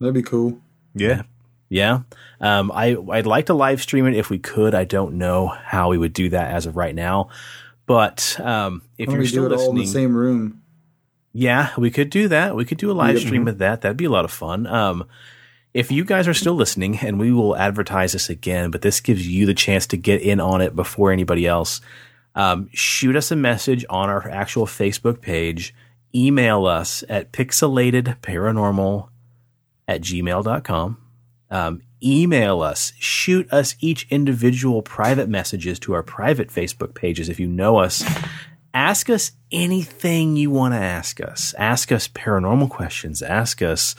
Speaker 4: That'd be cool.
Speaker 3: Yeah.
Speaker 2: Yeah. Um, I, I'd like to live stream it if we could. I don't know how we would do that as of right now. But um, if you're still
Speaker 4: do it all in
Speaker 2: listening,
Speaker 4: the same room?
Speaker 2: yeah, we could do that. We could do a live
Speaker 4: Yep.
Speaker 2: stream of that. That'd be a lot of fun. Um, if you guys are still listening, and we will advertise this again, but this gives you the chance to get in on it before anybody else. Um, shoot us a message on our actual Facebook page. Email us at pixelatedparanormal at gmail.com. Um, email us. Shoot us each individual private messages to our private Facebook pages if you know us. Ask us anything you want to ask us. Ask us paranormal questions. Ask us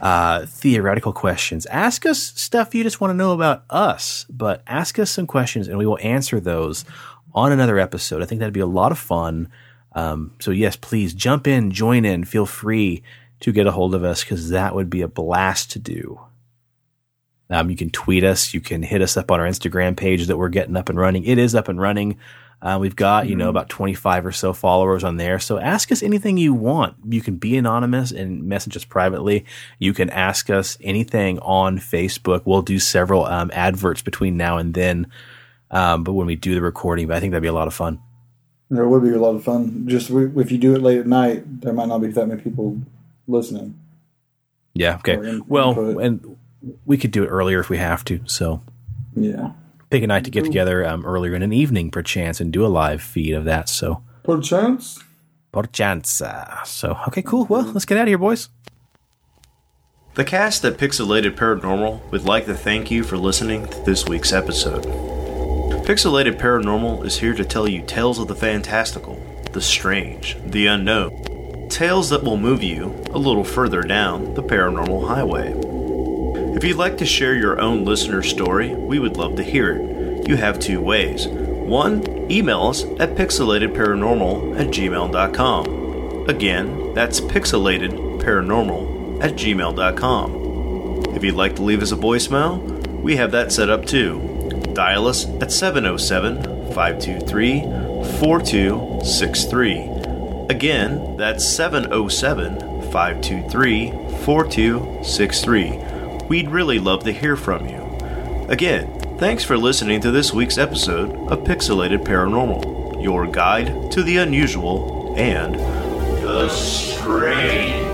Speaker 2: uh, theoretical questions. Ask us stuff you just want to know about us. But ask us some questions and we will answer those on another episode. I think that'd be a lot of fun. Um, so yes, please jump in, join in, feel free to get a hold of us because that would be a blast to do. Um, you can tweet us. You can hit us up on our Instagram page that we're getting up and running. It is up and running. Uh, we've got, you know, about 25 or so followers on there. So ask us anything you want. You can be anonymous and message us privately. You can ask us anything on Facebook. We'll do several um, adverts between now and then. Um, but when we do the recording, but I think that'd be a lot of fun.
Speaker 4: It would be a lot of fun. Just if you do it late at night, there might not be that many people listening.
Speaker 2: Yeah. Okay.
Speaker 4: In-
Speaker 2: well,
Speaker 4: input.
Speaker 2: and we could do it earlier if we have to. So
Speaker 4: Yeah.
Speaker 2: pick a night to get together um, earlier in an evening, perchance, and do a live feed of that. So,
Speaker 4: Perchance.
Speaker 2: perchance. uh, So, okay, cool. Well, let's get out of here, boys.
Speaker 1: The cast at Pixelated Paranormal would like to thank you for listening to this week's episode.
Speaker 3: Pixelated Paranormal is here to tell you tales of the fantastical, the strange, the unknown. Tales that will move you a little further down the paranormal highway. If you'd like to share your own listener story, we would love to hear it. You have two ways. One, email us at pixelatedparanormal at gmail.com. Again, that's pixelatedparanormal at gmail.com. If you'd like to leave us a voicemail, we have that set up too. Dial us at 707 523 4263. Again, that's 707 523 4263. We'd really love to hear from you. Again, thanks for listening to this week's episode of Pixelated Paranormal, your guide to the unusual and the strange.